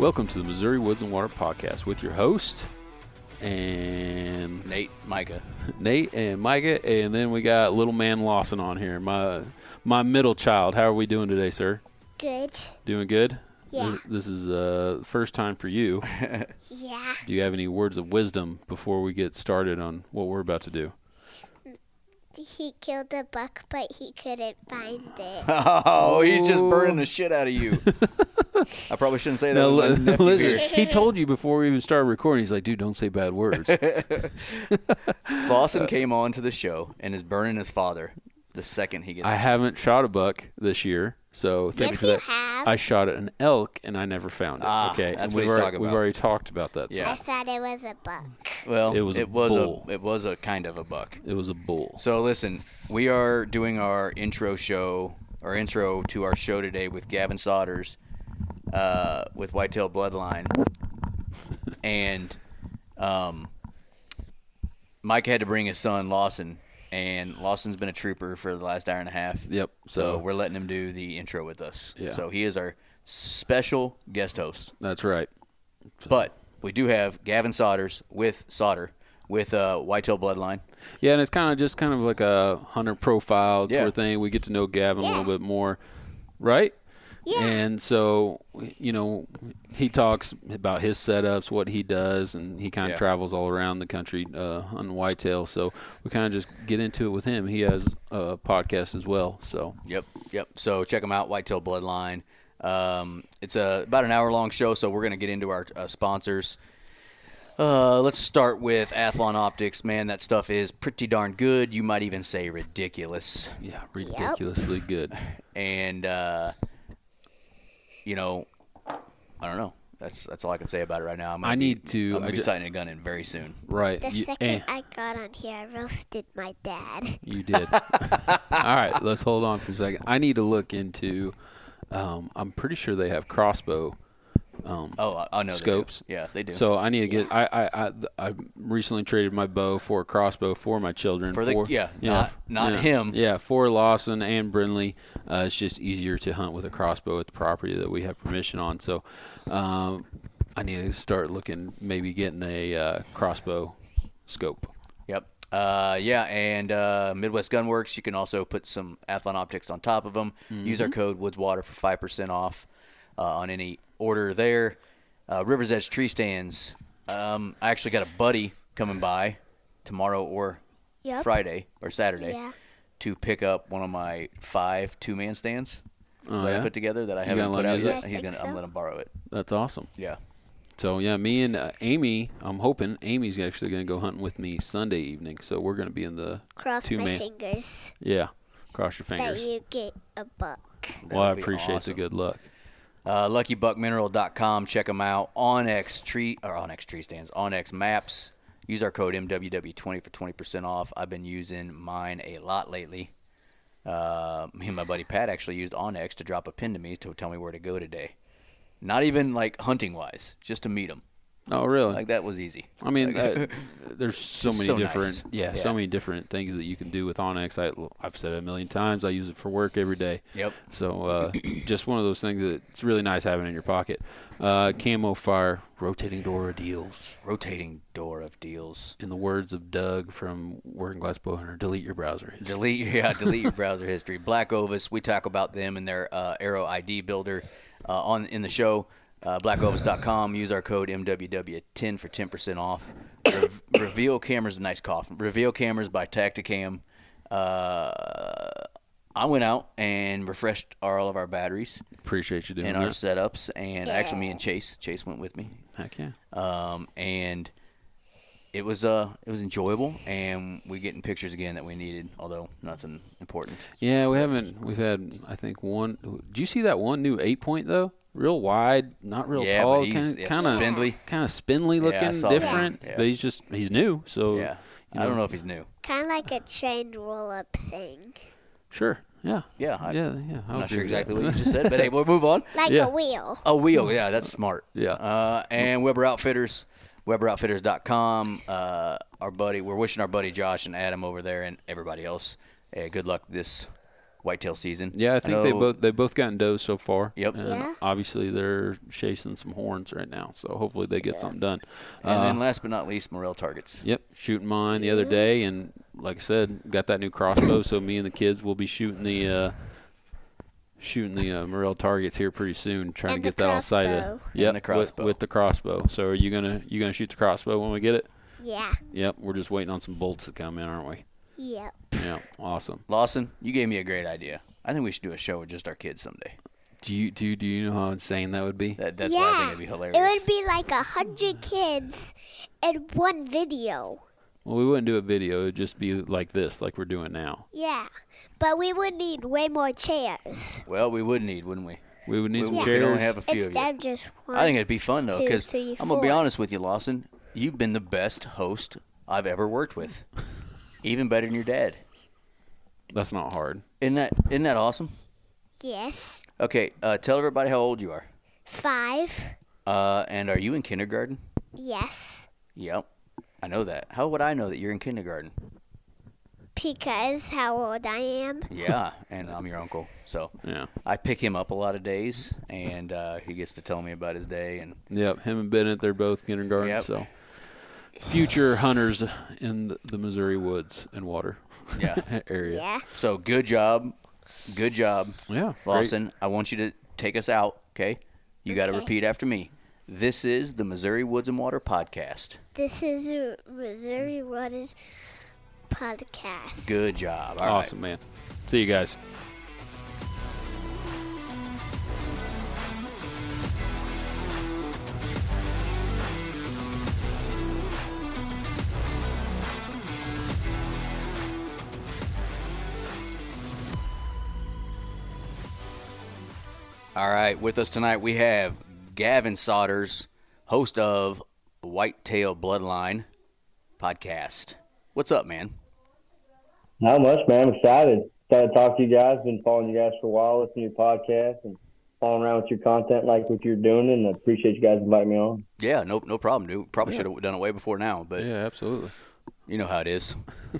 Welcome to the Missouri Woods and Water Podcast with your host and Nate, Micah. Nate and Micah, and then we got little man Lawson on here. My my middle child. How are we doing today, sir? Good. Doing good. Yeah. This, this is uh, first time for you. Yeah. Do you have any words of wisdom before we get started on what we're about to do? He killed a buck, but he couldn't find it. Oh, he's just burning the shit out of you. I probably shouldn't say that. Now, with my nephew listen, he told you before we even started recording. He's like, "Dude, don't say bad words." Lawson uh, came on to the show and is burning his father the second he gets. I haven't shot a buck this year, so thank you Yes, for you that. have. I shot an elk and I never found it. Ah, okay, that's and what we've he's already, talking We've already talked about that. So Yeah. I thought it was a buck. Well, It was a it was bull. a it was a kind of a buck. it was a bull. So listen, we are doing our intro show, our intro to our show today with Gavin Sodders, uh, with Whitetail Bloodline, and um, Mike had to bring his son Lawson, and Lawson's been a trooper for the last hour and a half. Yep. So So we're letting him do the intro with us. Yeah. So he is our special guest host. that's right. But we do have Gavin Sodders with Solder with uh, Whitetail Bloodline. Yeah, and it's kind of just kind of like a hunter profile Yeah. sort of thing. We get to know Gavin a little bit more, right? Yeah. And so, you know, he talks about his setups, what he does, and he kind of Yeah. travels all around the country uh, on whitetail. So we kind of just get into it with him. He has a podcast as well. So Yep, yep. So check him out, Whitetail Bloodline. Um, it's a about an hour long show, so we're gonna get into our uh, sponsors. Uh, let's start with Athlon Optics. Man, that stuff is pretty darn good. You might even say ridiculous. yeah, ridiculously good. And uh, you know, I don't know. That's that's all I can say about it right now. I'm gonna I be- need to- I'm gonna I be ju- sighting a gun in very soon. Right. The You- second eh. I got on here, I roasted my dad. You did. All right, let's hold on for a second. I need to look into. Um, I'm pretty sure they have crossbow. Um, Oh, I, know. Scopes. Yeah, they do. So I need to get. I, I I I recently traded my bow for a crossbow for my children. For the- yeah, not- not yeah, him. Yeah, for Lawson and Brindley. Uh, it's just easier to hunt with a crossbow at the property that we have permission on. So, um, I need to start looking, maybe getting a uh, crossbow scope. Yep. Uh, yeah, and uh, Midwest Gunworks. You can also put some Athlon optics on top of them. Use our Mm-hmm. code WoodsWater for five percent off on any order there. Uh, Rivers Edge Tree Stands. Um, I actually got a buddy coming by tomorrow or Yep. Friday or Saturday Yeah. to pick up one of my five two-man stands Oh, that I put together that I You haven't put out yet. I He's think gonna. I'm gonna borrow it. That's awesome. Yeah. So yeah, me and uh, Amy, I'm hoping Amy's actually going to go hunting with me Sunday evening. So we're going to be in the Cross two my man. fingers Yeah, cross your fingers. that you get a buck. well, I appreciate awesome. the good luck. Uh, LuckyBuckMineral.com. Check them out. onX tree or onX tree stands. onX maps. Use our code MWW20 for 20% off. I've been using mine a lot lately. Uh, me and my buddy Pat actually used onX to drop a pin to me to tell me where to go today. Not even like hunting wise, just to meet him. Oh, really? Like that was easy. I mean, Like, there's so many so different, nice. yeah, so many different things that you can do with onX. I, I've said it a million times. I use it for work every day. Yep. So uh, just one of those things that it's really nice having in your pocket. Uh, Camofire rotating door of deals. Rotating door of deals. In the words of Doug from Working Class Bowhunter, delete your browser. history. Delete, yeah, delete your browser history. Black Ovis, we talk about them and their uh, Arrow ID builder uh, on in the show. Uh, blackovis.com. Use our code MWW10 for 10% off. Re- Reveal cameras, a nice cough. Reveal cameras by Tactacam. Uh, I went out and refreshed our, all of our batteries Appreciate you doing that. and our that. setups, and actually, me and Chase, Chase went with me, Heck yeah. um, and it was uh it was enjoyable, and we getting pictures again that we needed, although nothing important. Yeah, we haven't. We've had, I think, one. Do you see that one new eight point though? Real wide, not real Yeah, tall, but he's- kind yeah, of spindly. kind of spindly looking, saw that. different. Yeah. But he's just he's new, so Yeah, you I don't know if he's new. Kind of like a train roll up thing. Sure, yeah, Yeah, I, yeah, yeah. I'm not sure exactly what you just said, but hey, we'll move on. Like Yeah. a wheel. A wheel, yeah, that's smart. Yeah. Uh, and Weber Outfitters, WeberOutfitters.com. Uh, our buddy, we're wishing our buddy Josh and Adam over there, and everybody else, uh, good luck this whitetail season. Yeah, I think they know- both they both gotten does so far. Yep. And Yeah. Obviously, they're chasing some horns right now, so hopefully they get something done. And Uh, then last but not least, Morrell targets. Yep, shooting mine the other day, and like I said, got that new crossbow. so me and the kids will be shooting the uh, shooting the uh, Morrell targets here pretty soon, trying And to get that all sighted. crossbow. Yep, the with- With, the crossbow. So are you gonna you gonna shoot the crossbow when we get it? Yeah. Yep, we're just waiting on some bolts to come in, aren't we? Yep. Yeah, awesome. Lawson, you gave me a great idea. I think we should do a show with just our kids someday. Do you do do you know how insane that would be? That, that's yeah. why I think it'd be hilarious. It would be like a hundred kids in one video. Well, we wouldn't do a video; it'd just be like this, like we're doing now. Yeah. But we would need way more chairs. well, we would need, wouldn't we? We would need We- some we chairs. only have a few of you. Instead of just one. I think it'd be fun though, because I'm gonna be honest with you, Lawson. You've been the best host I've ever worked with, even better than your dad. That's not hard. Isn't that isn't that awesome? Yes. Okay, uh, tell everybody how old you are. Five. Uh, and are you in kindergarten? Yes. Yep, I know that. How would I know that you're in kindergarten? Because how old I am. Yeah, and I'm your uncle, so Yeah. I pick him up a lot of days, and uh, he gets to tell me about his day. And Yep, him and Bennett, they're both kindergarten, Yep. so future hunters in the- the Missouri woods and water yeah, area. Yeah. so good job, good job, Yeah, great. Lawson. I want you to take us out. Okay, you got to repeat after me. This is the Missouri Woods and Water podcast. This is a Missouri Waters podcast. Good job. All right. Awesome, man. See you guys. All right, with us tonight we have Gavin Sodders, host of the Whitetail Bloodline podcast. What's up, man? Not much, man. I'm excited. Excited to talk to you guys. Been following you guys for a while, listening to your podcast and following around with your content, like what you're doing, and I appreciate you guys inviting me on. Yeah, no, no problem, dude. Probably should have done it way before now, but Yeah, absolutely. you know how it is.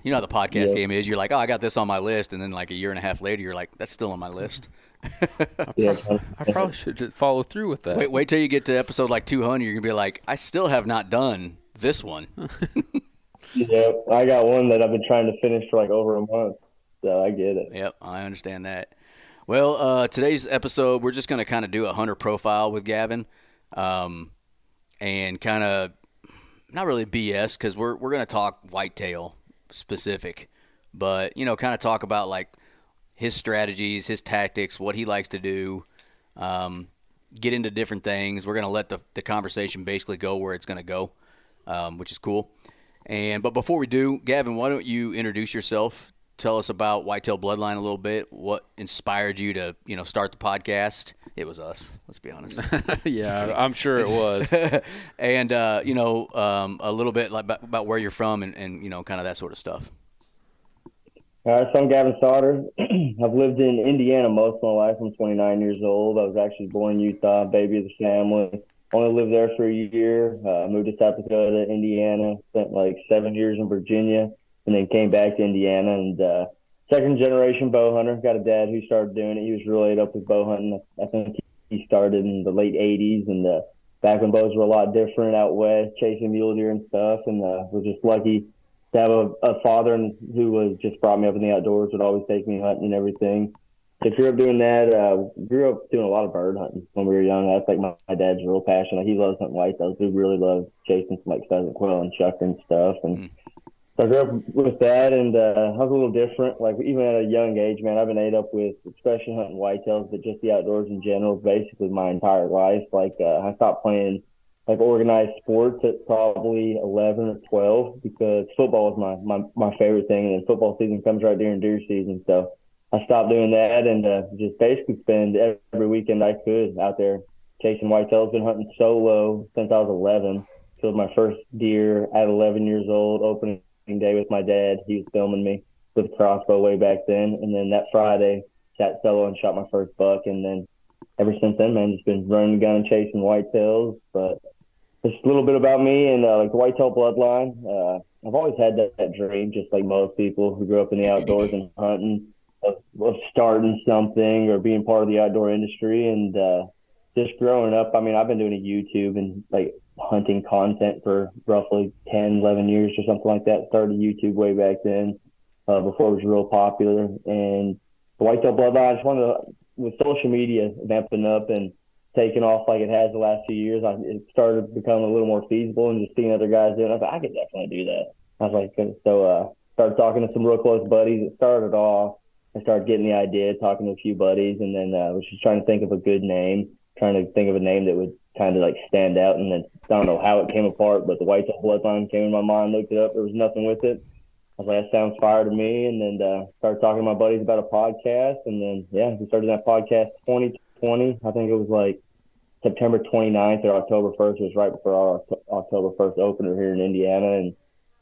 You know how the podcast Yeah. game is. You're like, oh, I got this on my list, and then like a year and a half later, you're like, that's still on my list. Yeah, I probably should just follow through with that. Wait, wait till you get to episode like 200. You're gonna be like, I still have not done this one. yeah. I got one that I've been trying to finish for like over a month, so I get it. Yep, I understand that. Well, uh, today's episode, we're just going to kind of do a hunter profile with Gavin, um, and kind of not really BS because we're we're going to talk whitetail specific, but you know, kind of talk about like his strategies, his tactics, what he likes to do. Um, get into different things. We're going to let the the conversation basically go where it's going to go, um, which is cool. And but before we do, Gavin, why don't you introduce yourself? Tell us about Whitetail Bloodline a little bit. What inspired you to, you know, start the podcast? It was us. Let's be honest. yeah, I'm sure it was. and uh, you know, um, a little bit like about, about where you're from and, and you know, kind of that sort of stuff. Right, so I'm Gavin Sodders. I've lived in Indiana most of my life. I'm 29 years old. I was actually born in Utah, baby of the family. only lived there for a year. Uh, moved to South Dakota, Indiana. Spent like seven years in Virginia, and then came back to Indiana. And uh, second generation bow hunter. Got a dad who started doing it. He was really up with bow hunting. I think he started in the late '80s, and uh, back when bows were a lot different out west, chasing mule deer and stuff. And uh, was just lucky to have a, a father who was just brought me up in the outdoors. Would always take me hunting and everything. So grew up doing that. Uh, grew up doing a lot of bird hunting when we were young. That's like my, my dad's real passion. Like he loves hunting whitetails. We really love chasing some like pheasant quail and chuck and stuff. And mm. so I grew up with that, and uh, I was a little different. Like even at a young age, man, I've been ate up with especially hunting whitetails, but just the outdoors in general, basically my entire life. Like uh, I stopped playing like organized sports at probably 11 or 12 because football was my, my, my favorite thing. And football season comes right during deer season. So I stopped doing that and uh, just basically spend every weekend I could out there chasing whitetails. Been hunting solo since I was 11. Killed my first deer at 11 years old, opening day with my dad. He was filming me with a crossbow way back then. And then that Friday, sat solo and shot my first buck. And then ever since then, man, just been running the gun and chasing whitetails. But just a little bit about me and uh, like the whitetail bloodline. Uh, I've always had that, that dream, just like most people who grew up in the outdoors and hunting of, of starting something or being part of the outdoor industry. And uh, just growing up, I mean, I've been doing a YouTube and like hunting content for roughly 10, 11 years or something like that. Started YouTube way back then uh, before it was real popular. And the Whitetail Bloodline, I just wanted to, with social media vamping up and taking off like it has the last few years, I, it started becoming a little more feasible and just seeing other guys doing it. I I could definitely do that. I was like, so uh, started talking to some real close buddies. It started off I started getting the idea, talking to a few buddies, and then uh, was just trying to think of a good name, trying to think of a name that would kind of like stand out. And then I don't know how it came apart, but the White Whitetail Bloodline came in my mind. Looked it up. There was nothing with it. I was like, that sounds fire to me. And then uh, started talking to my buddies about a podcast. And then yeah, we started that podcast 2020. I think it was like September 29th or October 1st. It was right before our October 1st opener here in Indiana, and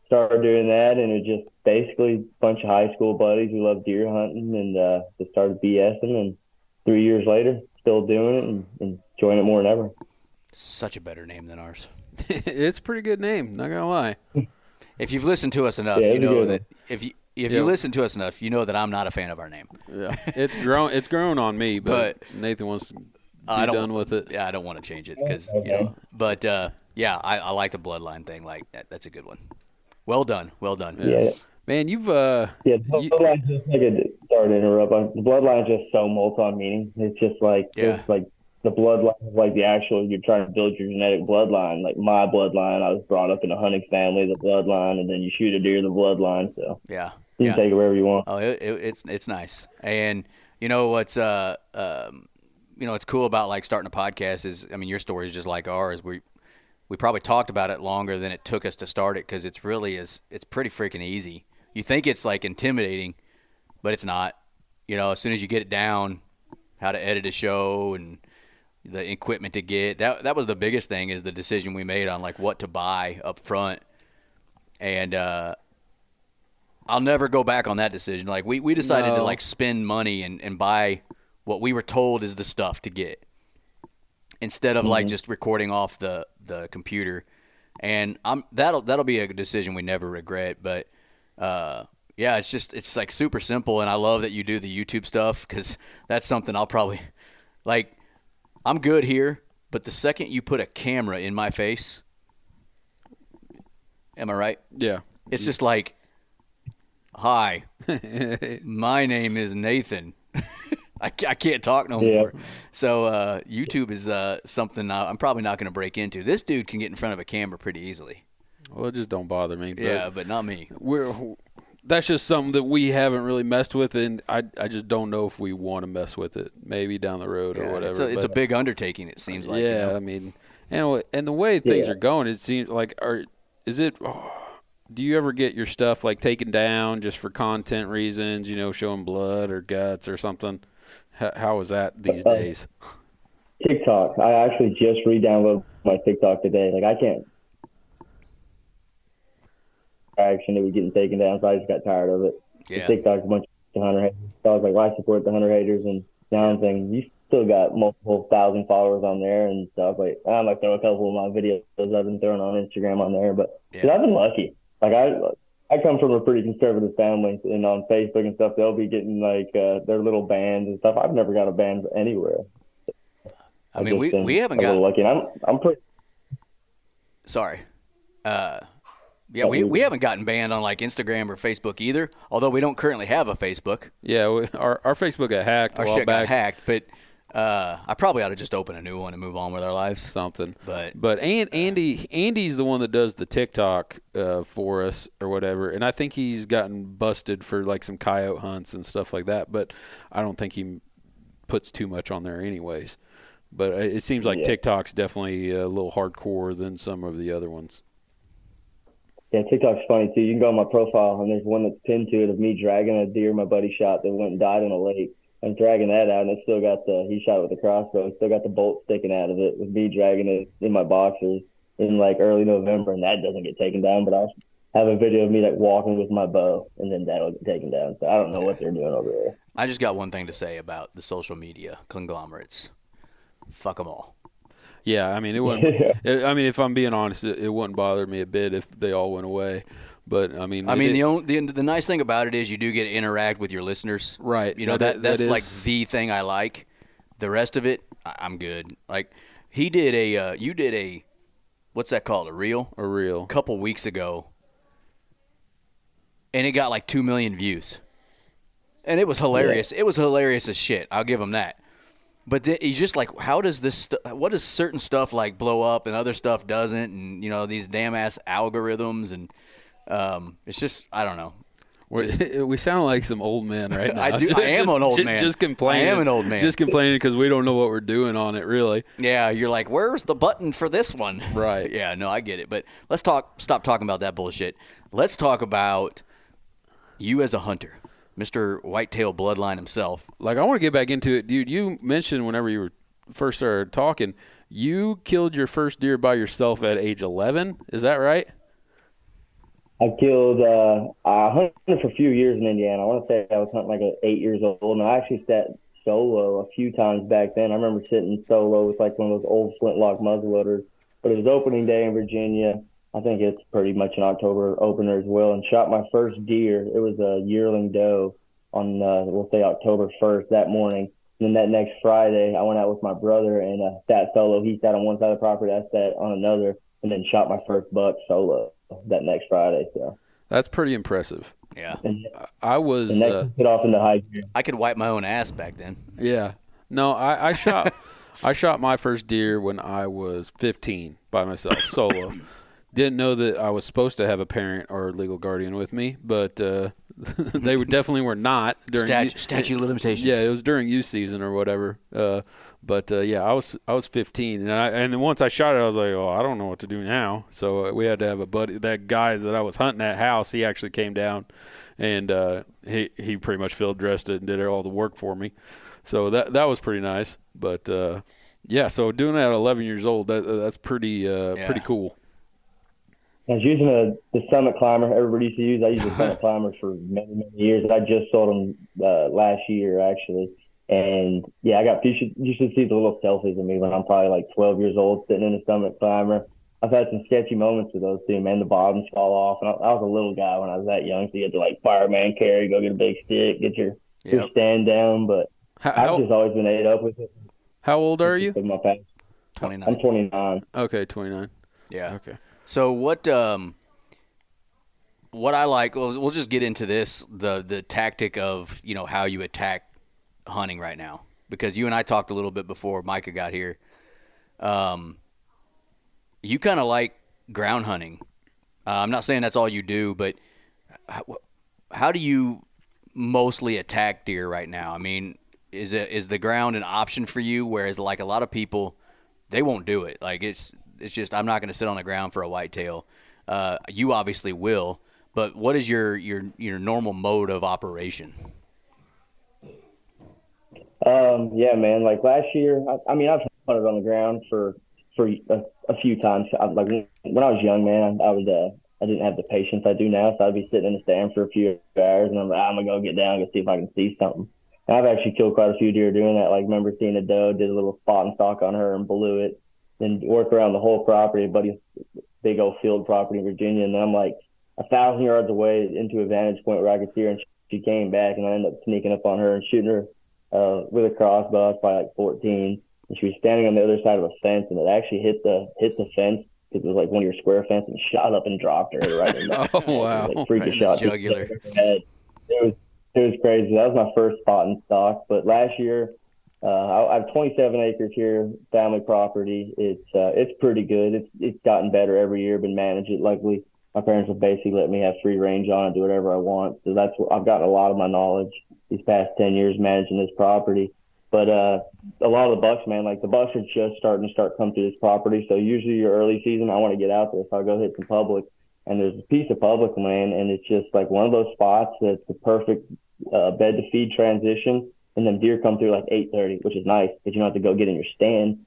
started doing that, and it just basically a bunch of high school buddies who love deer hunting, and uh, just started BSing. And three years later, still doing it and, and enjoying it more than ever. Such a better name than ours. it's a pretty good name. Not gonna lie. if you've listened to us enough, yeah, you know that if you if you listen to us enough, you know that I'm not a fan of our name. Yeah, it's grown. It's grown on me, but, but Nathan wants to be I don't, done with it. Yeah, I don't want to change it because okay. you know. But uh, yeah, I, I, like the bloodline thing. Like that, that's a good one. Well done. Well done. Yeah. Man, you've uh yeah. The bloodline you, just like a sorry to interrupt. The bloodline is just so multi-meaning. It's just like yeah. it's like the bloodline like the actual. You're trying to build your genetic bloodline. Like my bloodline, I was brought up in a hunting family. The bloodline, and then you shoot a deer. The bloodline. So yeah, you yeah. can take it wherever you want. Oh, it, it, it's it's nice. And you know what's uh um you know what's cool about like starting a podcast is I mean your story is just like ours. We we probably talked about it longer than it took us to start it because it's really is it's pretty freaking easy. You think it's like intimidating, but it's not. You know, as soon as you get it down, how to edit a show and the equipment to get that that was the biggest thing is the decision we made on like what to buy up front, and uh, I'll never go back on that decision. Like we we decided no. to like spend money and and buy what we were told is the stuff to get instead of mm-hmm. like just recording off the the computer. And I'm that'll that'll be a decision we never regret. But uh, yeah, it's just it's like super simple, and I love that you do the YouTube stuff because that's something I'll probably like. I'm good here, but the second you put a camera in my face, am I right? Yeah. It's just like, hi, my name is Nathan. I, I can't talk no yeah. more. So uh, YouTube is uh, something I'm probably not going to break into. This dude can get in front of a camera pretty easily. Well, it just don't bother me. But yeah, but not me. We're that's just something that we haven't really messed with, and I I just don't know if we want to mess with it. Maybe down the road yeah, or whatever. It's a, it's a, big undertaking. It seems like. Yeah, you know? I mean, and and the way things yeah. are going, it seems like are is it. Oh, do you ever get your stuff like taken down just for content reasons? You know, showing blood or guts or something. How, how is that these uh, days? TikTok. I actually just re-downloaded my TikTok today. Like I can't action it was getting taken down, so I just got tired of it. Yeah. TikTok's a bunch of hunter haters. So I was like, why support the hunter haters? And now I'm saying, you still got multiple thousand followers on there and stuff. Like I might throw a couple of my videos I've been throwing on Instagram on there, but Yeah. I've been lucky. Like I, I come from a pretty conservative family, and on Facebook and stuff, they'll be getting like uh, their little bands and stuff. I've never got a band anywhere. I I've mean, we we haven't got. lucky. And I'm I'm pretty. Sorry. Uh, yeah, we, we haven't gotten banned on like Instagram or Facebook either. Although we don't currently have a Facebook. Yeah, we, our our Facebook got hacked a Our while shit got hacked, but uh, I probably ought to just open a new one and move on with our lives. Something, But- but and Andy Andy's the one that does the TikTok uh, for us or whatever, and I think he's gotten busted for like some coyote hunts and stuff like that. But I don't think he puts too much on there, anyways. But it it seems like Yeah. TikTok's definitely a little hardcore than some of the other ones. Yeah, TikTok's funny too. You can go on my profile, and there's one that's pinned to it of me dragging a deer my buddy shot that went and died in a lake. I'm dragging that out, and it's still got the he shot it with a crossbow. It's still got the bolt sticking out of it with me dragging it in my boxers in like early November, and that doesn't get taken down. But I'll have a video of me like walking with my bow, and then that'll get taken down. So I don't know what they're doing over there. I just got one thing to say about the social media conglomerates. Fuck them all. Yeah, I mean it wouldn't. I mean, if I'm being honest, it, it wouldn't bother me a bit if they all went away. But I mean, I mean, it- the, only, the the nice thing about it is you do get to interact with your listeners. Right. You know That- that, that's that like the thing I like. The rest of it, I- I'm good. Like he did a, uh, you did a, what's that called? A reel? a real. A couple weeks ago, and it got like two million views, and it was hilarious. It was hilarious as shit. I'll give him that. But he's just like, how does this? St- what does certain stuff like blow up and other stuff doesn't? And you know these damn ass algorithms and um, it's just I don't know. We sound like some old men right now. I do- I am an old man. Just complaining. I am an old man. Just complaining because we don't know what we're doing on it. Really. Yeah, you're like, where's the button for this one? Right. Yeah, no, I get it. But let's talk. Stop talking about that bullshit. Let's talk about you as a hunter, Mister Whitetail Bloodline himself. Like I want to get back into it, dude. You mentioned whenever you were first started talking, you killed your first deer by yourself at age 11. Is that right? I killed. Uh, I hunted for a few years in Indiana. I want to say I was hunting like at eight years old, and I actually sat solo a few times back then. I remember sitting solo with like one of those old flintlock muzzleloaders. But it was opening day in Virginia. I think it's pretty much an October opener as well, and shot my first deer. It was a yearling doe on uh, we'll say October first that morning. And then that next Friday, I went out with my brother and uh, sat solo. He sat on one side of the property, I sat on another, and then shot my first buck solo that next Friday. So. That's pretty impressive. Yeah, And, I was. and Uh, get off into high gear. I could wipe my own ass back then. yeah. No, I, I shot. I shot my first deer when I was 15 by myself, solo. Didn't know that I was supposed to have a parent or legal guardian with me, but uh, they were definitely were not during Stat- u- statute of limitations. Yeah, it was during youth season or whatever. Uh, but uh, yeah, I was I was 15, and I and once I shot it, I was like, oh, I don't know what to do now. So uh, we had to have a buddy. That guy that I was hunting at house, he actually came down, and uh, he he pretty much field dressed it and did all the work for me. So that that was pretty nice. But uh, yeah, so doing that at 11 years old, that that's pretty uh, Yeah. pretty cool. I was using a, the Summit Climber everybody used to use. I used the Summit Climber for many, many years. I just sold them uh, last year, actually. And yeah, I got you should you should see the little selfies of me when I'm probably like 12 years old sitting in a Summit Climber. I've had some sketchy moments with those too, man. The bottoms fall off, and I, I was a little guy when I was that young, so you had to like fireman carry, go get a big stick, get your your stand down. But How, I've how, just always been ate up with it. how old are you? My past. Twenty I'm 29. Okay, 29. Yeah. Okay. So what um what I like well, we'll just get into this the the tactic of, you know, how you attack hunting right now because you and I talked a little bit before Micah got here. Um you kind of like ground hunting. Uh, I'm not saying that's all you do, but how, how do you mostly attack deer right now? I mean, is it is the ground an option for you whereas like a lot of people they won't do it. Like it's it's just I'm not going to sit on the ground for a whitetail. Uh, you obviously will, but what is your your your normal mode of operation? Um, yeah, man. Like last year, I, I mean, I've hunted on the ground for for a, a few times. I, like when I was young, man, I, I would uh, I didn't have the patience I do now, so I'd be sitting in the stand for a few hours, and I'm like, I'm gonna go get down, go see if I can see something. And I've actually killed quite a few deer doing that. Like, remember seeing a doe, did a little spot and stalk on her and blew it, then work around the whole property, buddy's big old field property in Virginia. And then I'm like a thousand yards away into a vantage point where I could see her, and she came back, and I ended up sneaking up on her and shooting her uh, with a crossbow. I was probably like 14, and she was standing on the other side of a fence, and it actually hit the hit the fence because it was like one of your square fence and shot up and dropped her right in the Oh, wow. like freaking Right shot jugular. It was it was crazy. That was my first spot and stalk. But last year, uh, I, I have 27 acres here, family property. It's uh, it's pretty good. It's it's gotten better every year. Been managed it. Luckily, my parents have basically let me have free range on it, do whatever I want. So that's I've gotten a lot of my knowledge these past 10 years managing this property. But uh, a lot of the bucks, man, like the bucks are just starting to start come to this property. So usually your early season, I want to get out there, so I go hit some public, and there's a piece of public land, and it's just like one of those spots that's the perfect uh, bed to feed transition, and then deer come through like 8:30, which is nice because you don't have to go get in your stand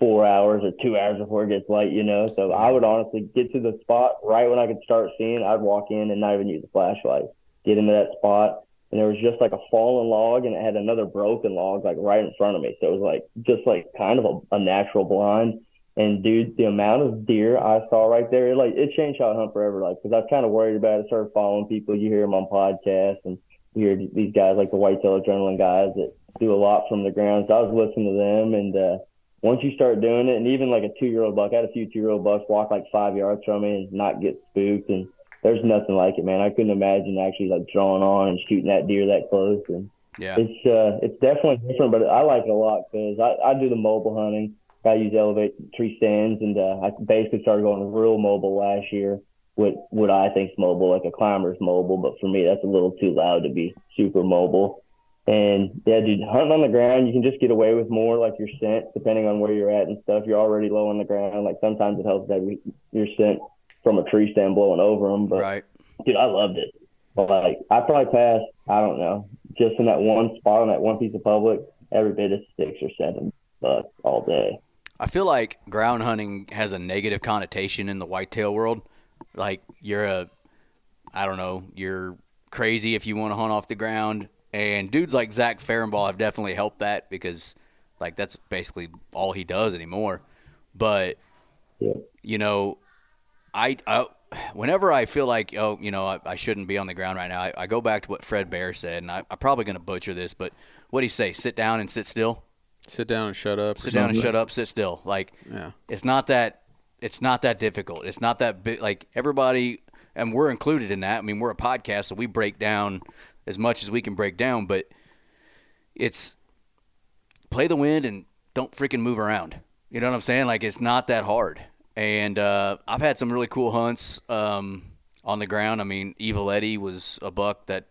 four hours or two hours before it gets light, you know. So I would honestly get to the spot right when I could start seeing. I'd walk in and not even use a flashlight, get into that spot, and there was just like a fallen log, and it had another broken log like right in front of me. So it was like just like kind of a, a natural blind. And dude, the amount of deer I saw right there, it, like it changed how I hunt forever. Like, because I was kind of worried about it. Started following people. You hear them on podcasts, and hear these guys like the whitetail adrenaline guys that do a lot from the ground. So I was listening to them, and uh, once you start doing it, and even like a two year old buck, I had a few two year old bucks walk like five yards from me and not get spooked. And there's nothing like it, man. I couldn't imagine actually like drawing on and shooting that deer that close. And Yeah. it's uh, it's definitely different, but I like it a lot because I, I do the mobile hunting. I use elevate tree stands, and uh, I basically started going real mobile last year. What what I think's mobile, like a climber's mobile, but for me that's a little too loud to be super mobile. And yeah, dude, hunting on the ground, you can just get away with more, like your scent, depending on where you're at and stuff. You're already low on the ground. Like sometimes it helps that we- your scent from a tree stand blowing over them. But Right. dude, I loved it. But like, I probably passed, I don't know, just in that one spot on that one piece of public, every bit of six or seven bucks all day. I feel like ground hunting has a negative connotation in the whitetail world. Like you're a, I don't know, you're crazy if you want to hunt off the ground. And dudes like Zach Farrenball have definitely helped that because, like, that's basically all he does anymore. But Yeah. you know, I, I whenever I feel like oh, you know, I, I shouldn't be on the ground right now, I, I go back to what Fred Bear said, and I, I'm probably going to butcher this, but what do he say? Sit down and sit still. Sit down and shut up. Sit down and shut up. Sit still. Like Yeah. it's not that it's not that difficult. It's not that big. Like everybody, and we're included in that. I mean, we're a podcast, so we break down as much as we can break down. But it's play the wind and don't freaking move around. You know what I'm saying? Like it's not that hard. And uh, I've had some really cool hunts um, on the ground. I mean, Evil Eddie was a buck that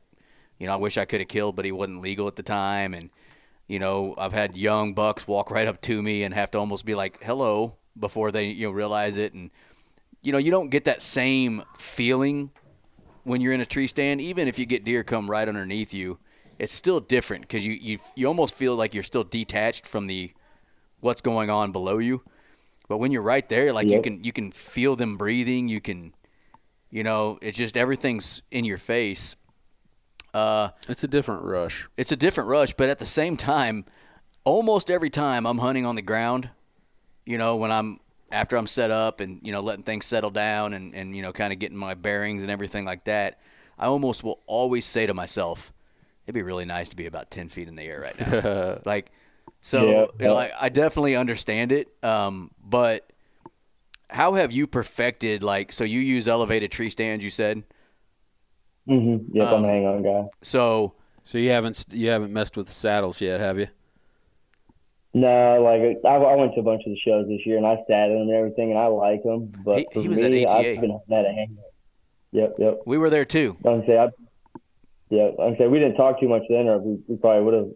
you know I wish I could have killed, but he wasn't legal at the time. And you know, I've had young bucks walk right up to me and have to almost be like, "Hello," before they you know realize it. And you know, you don't get that same feeling when you're in a tree stand. Even if you get deer come right underneath you, it's still different because you, you you almost feel like you're still detached from the what's going on below you. But when you're right there, like you can you can feel them breathing. You can, you know, it's just everything's in your face. Uh, It's a different rush. it's a different rush, but at the same time, almost every time I'm hunting on the ground, you know, when I'm after I'm set up and you know letting things settle down and and you know kind of getting my bearings and everything like that, I almost will always say to myself, "It'd be really nice to be about ten feet in the air right now." like, so Yeah, you know, yeah. I, I definitely understand it, um, but how have you perfected like so you use elevated tree stands? You said Mm-hmm. Yep, Um, I'm a hang on guy. so. So you haven't you haven't messed with the saddles yet, have you? No, like I, I went to a bunch of the shows this year and I sat in them and everything, and I like them. But He- for he was me, at ATA. I've been a hang. Yep, yep. We were there too. Like I say, I, yeah, like I say we didn't talk too much then, or we, we probably would have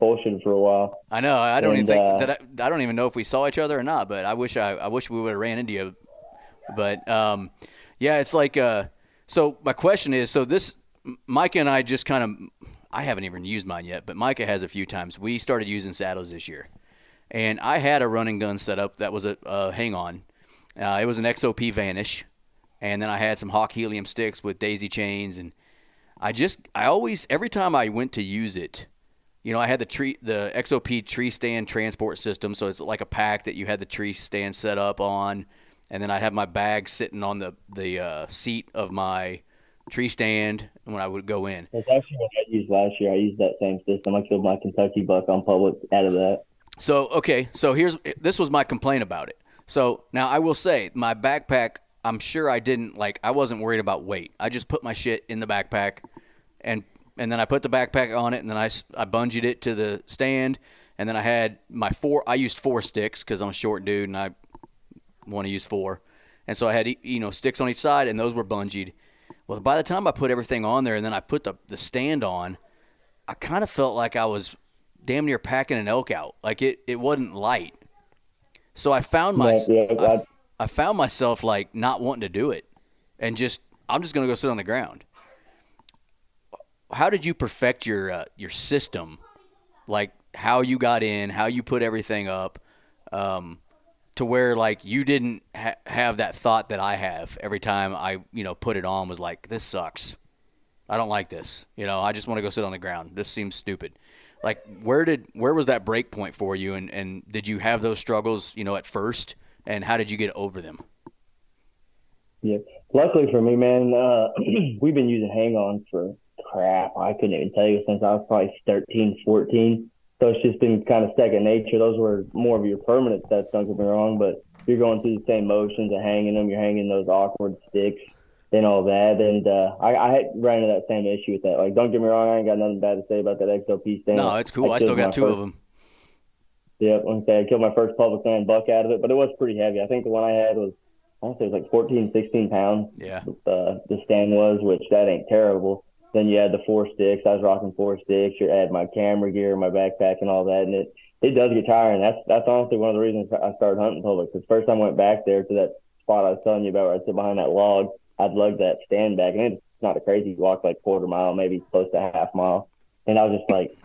bullshitted for a while. I know. I don't even think uh, that I, I don't even know if we saw each other or not. But I wish I, I wish we would have ran into you. But um, yeah, it's like uh, so. My question is, so this Micah and I just kind of I haven't even used mine yet, but Micah has a few times. We started using saddles this year, and I had a running gun set up that was a, a hang on. Uh, it was an XOP Vanish, and then I had some Hawk helium sticks with daisy chains, and I just I always every time I went to use it, you know, I had the tree, the XOP tree stand transport system. So it's like a pack that you had the tree stand set up on, and then I'd have my bag sitting on the the uh, seat of my tree stand when I would go in. That's actually what I used last year. I used that same system. I killed my Kentucky buck on public out of that. So okay, so here's this was my complaint about it. So now I will say my backpack. I'm sure I didn't like. I wasn't worried about weight. I just put my shit in the backpack, and and then I put the backpack on it, and then I I bungeed it to the stand, and then I had my four. I used four sticks because I'm a short dude and I want to use four, and so I had you know sticks on each side, and those were bungeed. Well, by the time I put everything on there, and then I put the the stand on, I kind of felt like I was damn near packing an elk out. Like it, it wasn't light. So I found my, Yeah, yeah, I, I- found myself like not wanting to do it, and just I'm just gonna go sit on the ground. How did you perfect your uh, your system, like how you got in, how you put everything up, um, to where like you didn't ha- have that thought that I have every time I you know put it on was like this sucks. I don't like this. You know, I just want to go sit on the ground. This seems stupid. Like where did where was that break point for you and, and did you have those struggles, you know, at first and how did you get over them? Yeah. Luckily for me, man, uh, we've been using hang-ons for crap. I couldn't even tell you since I was probably 13, 14. So it's just been kind of second nature. Those were more of your permanent sets, don't get me wrong, but you're going through the same motions of hanging them. You're hanging those awkward sticks and all that. And uh, I, I had ran into that same issue with that. Like, don't get me wrong, I ain't got nothing bad to say about that XOP stand. No, it's cool. I, still got two first- of them. Yep, okay. I killed my first public land buck out of it, but it was pretty heavy. I think the one I had was, I want to say it was like 14, 16 pounds. Yeah. Uh, the stand was, which that ain't terrible. Then you add the four sticks. I was rocking four sticks. You add my camera gear, my backpack, and all that, and it it does get tiring. That's that's honestly one of the reasons I started hunting public. Because first time I went back there to that spot I was telling you about, where I sit behind that log, I'd lug that stand back, and it's not a crazy walk, like quarter mile, maybe close to half mile. And I was just like,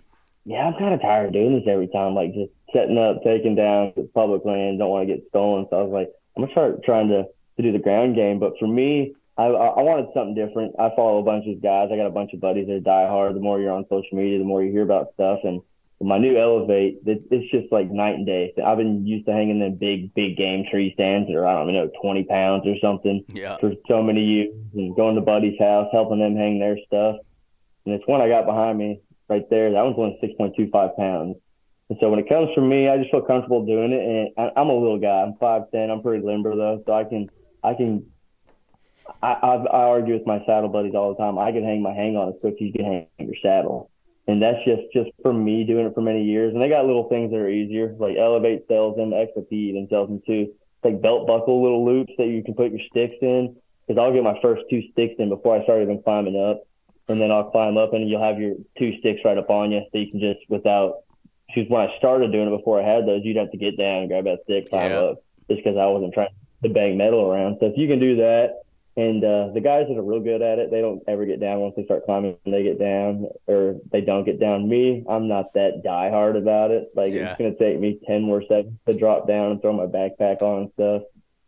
yeah, I'm kind of tired of doing this every time, like just setting up, taking down public land, don't want to get stolen. So I was like, I'm gonna start trying to to do the ground game. But for me, I I I wanted something different. I follow a bunch of guys. I got a bunch of buddies that die hard. The more you're on social media, the more you hear about stuff. And my new Elevate, it's just like night and day. I've been used to hanging in big, big game tree stands that are I don't even know 20 pounds or something Yeah. for so many years and going to buddy's house, helping them hang their stuff. And it's one I got behind me right there. That one's only 6.25 pounds. And so when it comes from me, I just feel comfortable doing it. And I, I'm a little guy. I'm 5'10". I'm pretty limber though, so I can I can. I, I, I argue with my saddle buddies all the time. I can hang my hang on as quick as you can hang your saddle, and that's just just for me doing it for many years. And they got little things that are easier, like Elevate sells them, XOP even sells them too. Like belt buckle little loops that you can put your sticks in. Because I'll get my first two sticks in before I start even climbing up, and then I'll climb up, and you'll have your two sticks right up on you, so you can just without. Because when I started doing it before I had those, you'd have to get down, grab that stick, climb Yeah. up, just because I wasn't trying to bang metal around. So if you can do that, and uh, the guys that are real good at it, they don't ever get down once they start climbing. They get down, or they don't get down. Me, I'm not that diehard about it. Like Yeah. it's gonna take me ten more seconds to drop down and throw my backpack on and stuff.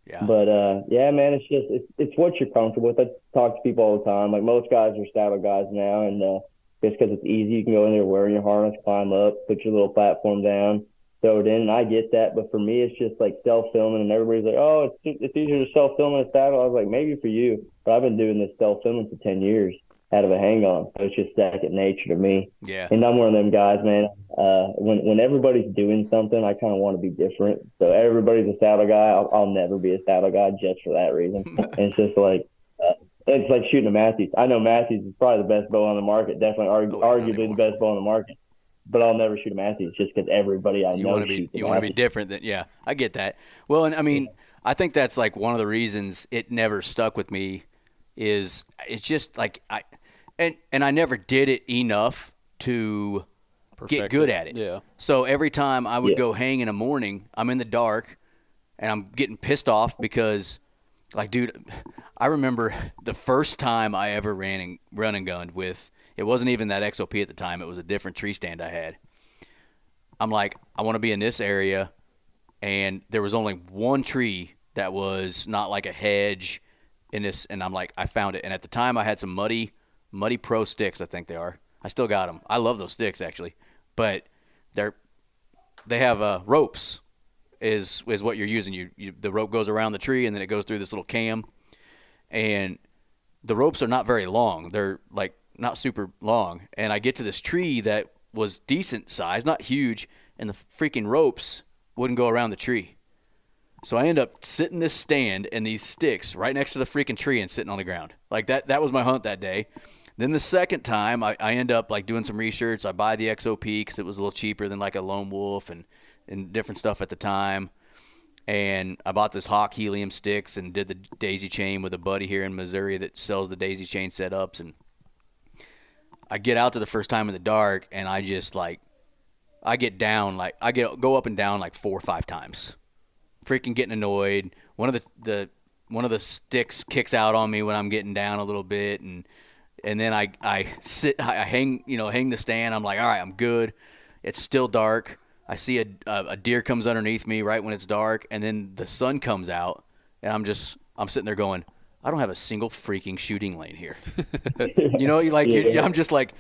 Yeah. But uh, yeah, man, it's just it's it's what you're comfortable with. I talk to people all the time. Like most guys are saddle guys now, and uh, just because it's easy, you can go in there wearing your harness, climb up, put your little platform down, in. And I get that, but for me, it's just like self filming, and everybody's like, "Oh, it's it's easier to self film in a saddle." I was like, maybe for you, but I've been doing this self filming for ten years out of a hang on, so it's just second nature to me. Yeah. And I'm one of them guys, man. Uh, when when everybody's doing something, I kind of want to be different. So everybody's a saddle guy. I'll, I'll never be a saddle guy just for that reason. and it's just like uh, it's like shooting a Mathews. I know Mathews is probably the best bow on the market. Definitely, argu- Oh, arguably the best bow on the market. But I'll never shoot a Mathews just because everybody I you know want to be shoots you want to be different than yeah i get that well and i mean i think that's like one of the reasons it never stuck with me is it's just like i and and i never did it enough to get good it. at it Yeah. so every time i would Yeah. go hang in the morning i'm in the dark and i'm getting pissed off because like dude i remember the first time i ever ran and run and gunned with it wasn't even that xop at the time it was a different tree stand i had I'm like, I want to be in this area, and there was only one tree that was not like a hedge in this, and I'm like, I found it, and at the time I had some muddy, muddy pro sticks, I think they are. I still got them. I love those sticks actually, but they're they have uh, ropes is is what you're using. You, you the rope goes around the tree and then it goes through this little cam, and the ropes are not very long. They're like not super long. And I get to this tree that was decent size, not huge, and the freaking ropes wouldn't go around the tree. So I end up sitting this stand and these sticks right next to the freaking tree and sitting on the ground. Like that that was my hunt that day. Then the second time I, I end up like doing some research. I buy the XOP because it was a little cheaper than like a lone wolf and, and different stuff at the time. And I bought this Hawk helium sticks and did the daisy chain with a buddy here in Missouri that sells the daisy chain setups. And I get out to the first time in the dark and I just like I get down like I get go up and down like four or five times. Freaking getting annoyed. One of the the one of the sticks kicks out on me when I'm getting down a little bit and and then I I sit I hang you know hang the stand. I'm like, all right, I'm good. It's still dark. I see a, a, a deer comes underneath me right when it's dark, and then the sun comes out, and I'm just I'm sitting there going, I don't have a single freaking shooting lane here. you know, like you, I'm just like,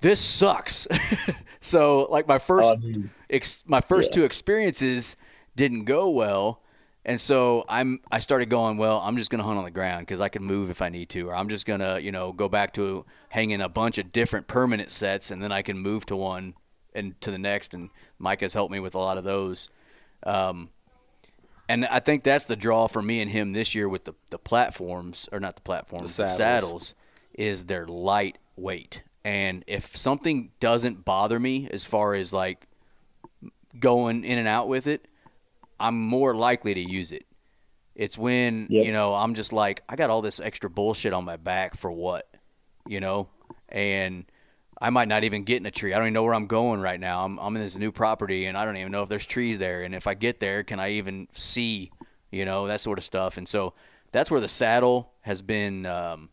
this sucks. so like my first Um, ex, my first two experiences didn't go well. And so I'm I started going, well, I'm just going to hunt on the ground cuz I can move if I need to or I'm just going to, you know, go back to hanging a bunch of different permanent sets and then I can move to one and to the next and Mike has helped me with a lot of those. Um, and I think that's the draw for me and him this year with the, the platforms or not the platforms, the saddles. saddles is they're lightweight. And if something doesn't bother me as far as like going in and out with it, I'm more likely to use it. It's when, Yep. you know, I'm just like, I got all this extra bullshit on my back for what? You know? And I might not even get in a tree. I don't even know where I'm going right now. I'm, I'm in this new property and I don't even know if there's trees there. And if I get there, can I even see, you know, that sort of stuff. And so that's where the saddle has been um,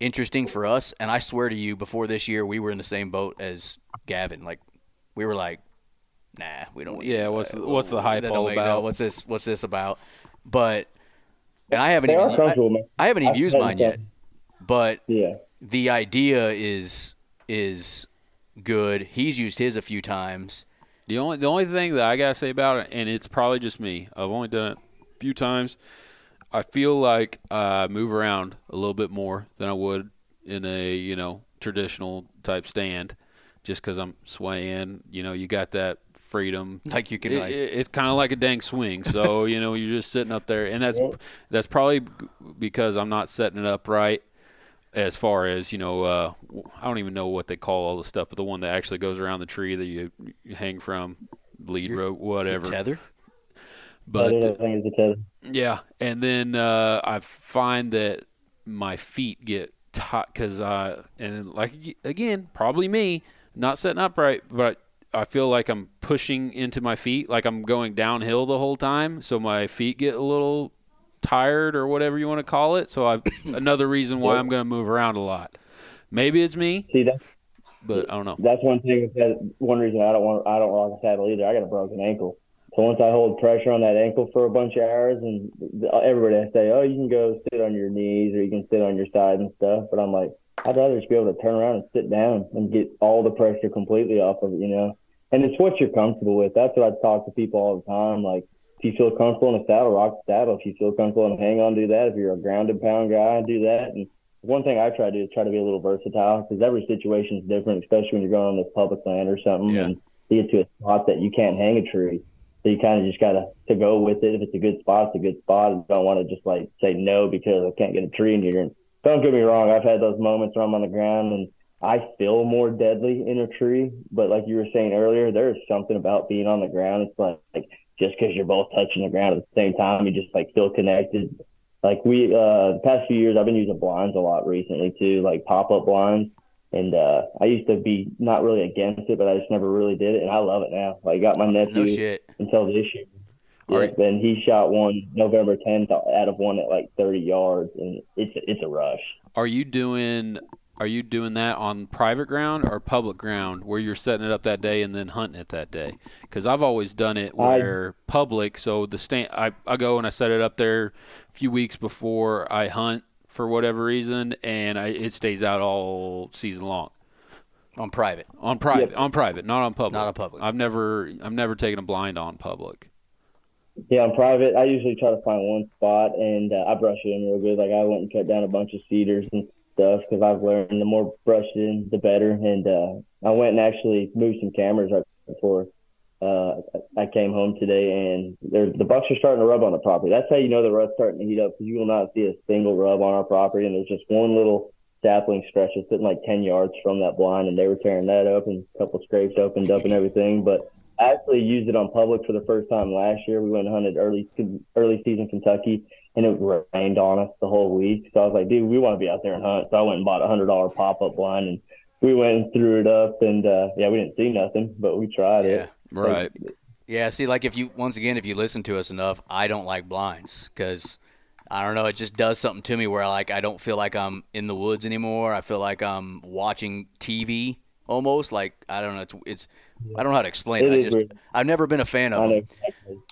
interesting for us. And I swear to you, before this year, we were in the same boat as Gavin. Like, we were like, nah, we don't. Yeah, what's the- what's the hype all make no- about? What's this? What's this about? But and I haven't They even are comfortable, man. I, I haven't even I've used mine them. yet. But Yeah. the idea is is good. He's used his a few times. The only the only thing that I gotta say about it, and it's probably just me. I've only done it a few times. I feel like I move around a little bit more than I would in a you know traditional type stand, just because I'm swaying. You know, you got that freedom. Like you can It- like it- it's kind of like a dang swing. So you know, you're just sitting up there, and that's that's probably because I'm not setting it up right. As far as you know, uh, I don't even know what they call all the stuff, but the one that actually goes around the tree that you, you hang from, lead rope, whatever. tether. But I think it's a tether. yeah, and then uh, I find that my feet get tight because I and like again, probably me not setting up right, but I feel like I'm pushing into my feet, like I'm going downhill the whole time, so my feet get a little tired or whatever you want to call it. So I've another reason why I'm going to move around a lot. Maybe it's me, See that but I don't know. that's one thing. that- One reason I don't want I don't rock a saddle either. I got a broken ankle. So once I hold pressure on that ankle for a bunch of hours, and everybody has to say, "Oh, you can go sit on your knees or you can sit on your side and stuff," but I'm like, I'd rather just be able to turn around and sit down and get all the pressure completely off of it, you know. And it's what you're comfortable with. That's what I talk to people all the time. Like, if you feel comfortable in a saddle, rock the saddle. If you feel comfortable in a hang on, do that. If you're a grounded pound guy, do that. And one thing I try to do is try to be a little versatile because every situation is different, especially when you're going on this public land or something Yeah. and you get to a spot that you can't hang a tree. So you kind of just gotta to go with it. If it's a good spot, it's a good spot. You don't want to just like say no because I can't get a tree in here. And don't get me wrong, I've had those moments where I'm on the ground and I feel more deadly in a tree. But like you were saying earlier, there is something about being on the ground. It's like, like just because you're both touching the ground at the same time, you just like feel connected. Like we, uh, the past few years, I've been using blinds a lot recently too, like pop up blinds. And uh, I used to be not really against it, but I just never really did it, and I love it now. Like, got my nephew No until this year. Are Yep, and he shot one November 10th out of one at like 30 yards, and it's it's a rush. Are you doing are you doing that on private ground or public ground where you're setting it up that day and then hunting it that day? Because I've always done it I- where public, so the stand I, I go and I set it up there a few weeks before I hunt for whatever reason, and I, it stays out all season long. on private. On private, on private, not on public. Not on public. I've never, I've never taken a blind on public. Yeah, on private, I usually try to find one spot and uh, I brush it in real good. Like I went and cut down a bunch of cedars and stuff because I've learned the more brushed in, the better. And uh, I went and actually moved some cameras right before uh, I came home today, and the bucks are starting to rub on the property. That's how you know the rut's starting to heat up because you will not see a single rub on our property, and there's just one little sapling stretch that's sitting like 10 yards from that blind, and they were tearing that up, and a couple scrapes opened up and everything. But I actually used it on public for the first time last year. We went and hunted early early season Kentucky, and it rained on us the whole week. So I was like, dude, we want to be out there and hunt. So I went and bought a hundred dollar pop up blind, and we went and threw it up, and uh, yeah, we didn't see nothing, but we tried Yeah. it. Right. Yeah, see, like if you once again, if you listen to us enough, I don't like blinds because I don't know, it just does something to me where like I don't feel like I'm in the woods anymore. I feel like I'm watching TV almost. Like I don't know, it's, it's I don't know how to explain it. It I just weird. I've never been a fan of I them,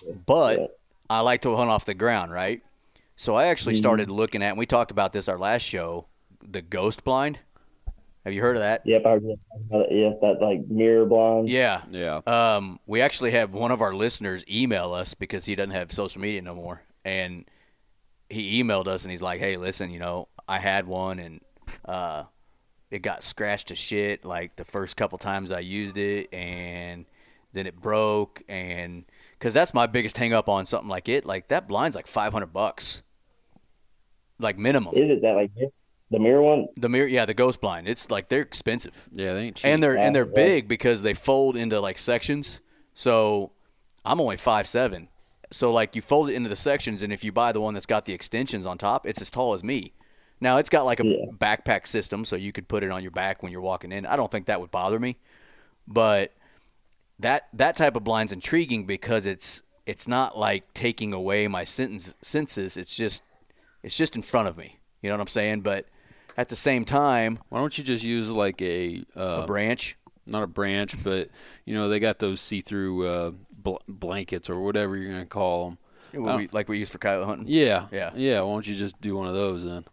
know. but. I like to hunt off the ground, right? So I actually Mm-hmm. started looking at, and we talked about this our last show, the ghost blind. Have you heard of that? Yep, I heard that. Yep, that like mirror blind. Yeah. Yeah. Um, we actually had one of our listeners email us because he doesn't have social media no more, and he emailed us and he's like, "Hey, listen, you know, I had one and uh, it got scratched to shit like the first couple times I used it, and then it broke, and because that's my biggest hang up on something like it, like that blind's like five hundred bucks, like minimum. Is it that like the mirror one? The mirror, yeah, the ghost blind. It's like they're expensive Yeah, they ain't cheap. and they're and they're Yeah. big because they fold into like sections. So I'm only five seven. So like you fold it into the sections, and if you buy the one that's got the extensions on top, it's as tall as me. Now it's got like a Yeah. backpack system, so you could put it on your back when you're walking in. I don't think that would bother me, but that that type of blind's intriguing because it's it's not like taking away my sentence, senses. It's just it's just in front of me. You know what I'm saying? But at the same time, Why don't you just use like a, uh, a branch. not a branch, but you know they got those see-through uh, bl- blankets or whatever you're gonna call them. What we, like we use for coyote hunting. Yeah, Yeah. yeah. Why don't you just do one of those then?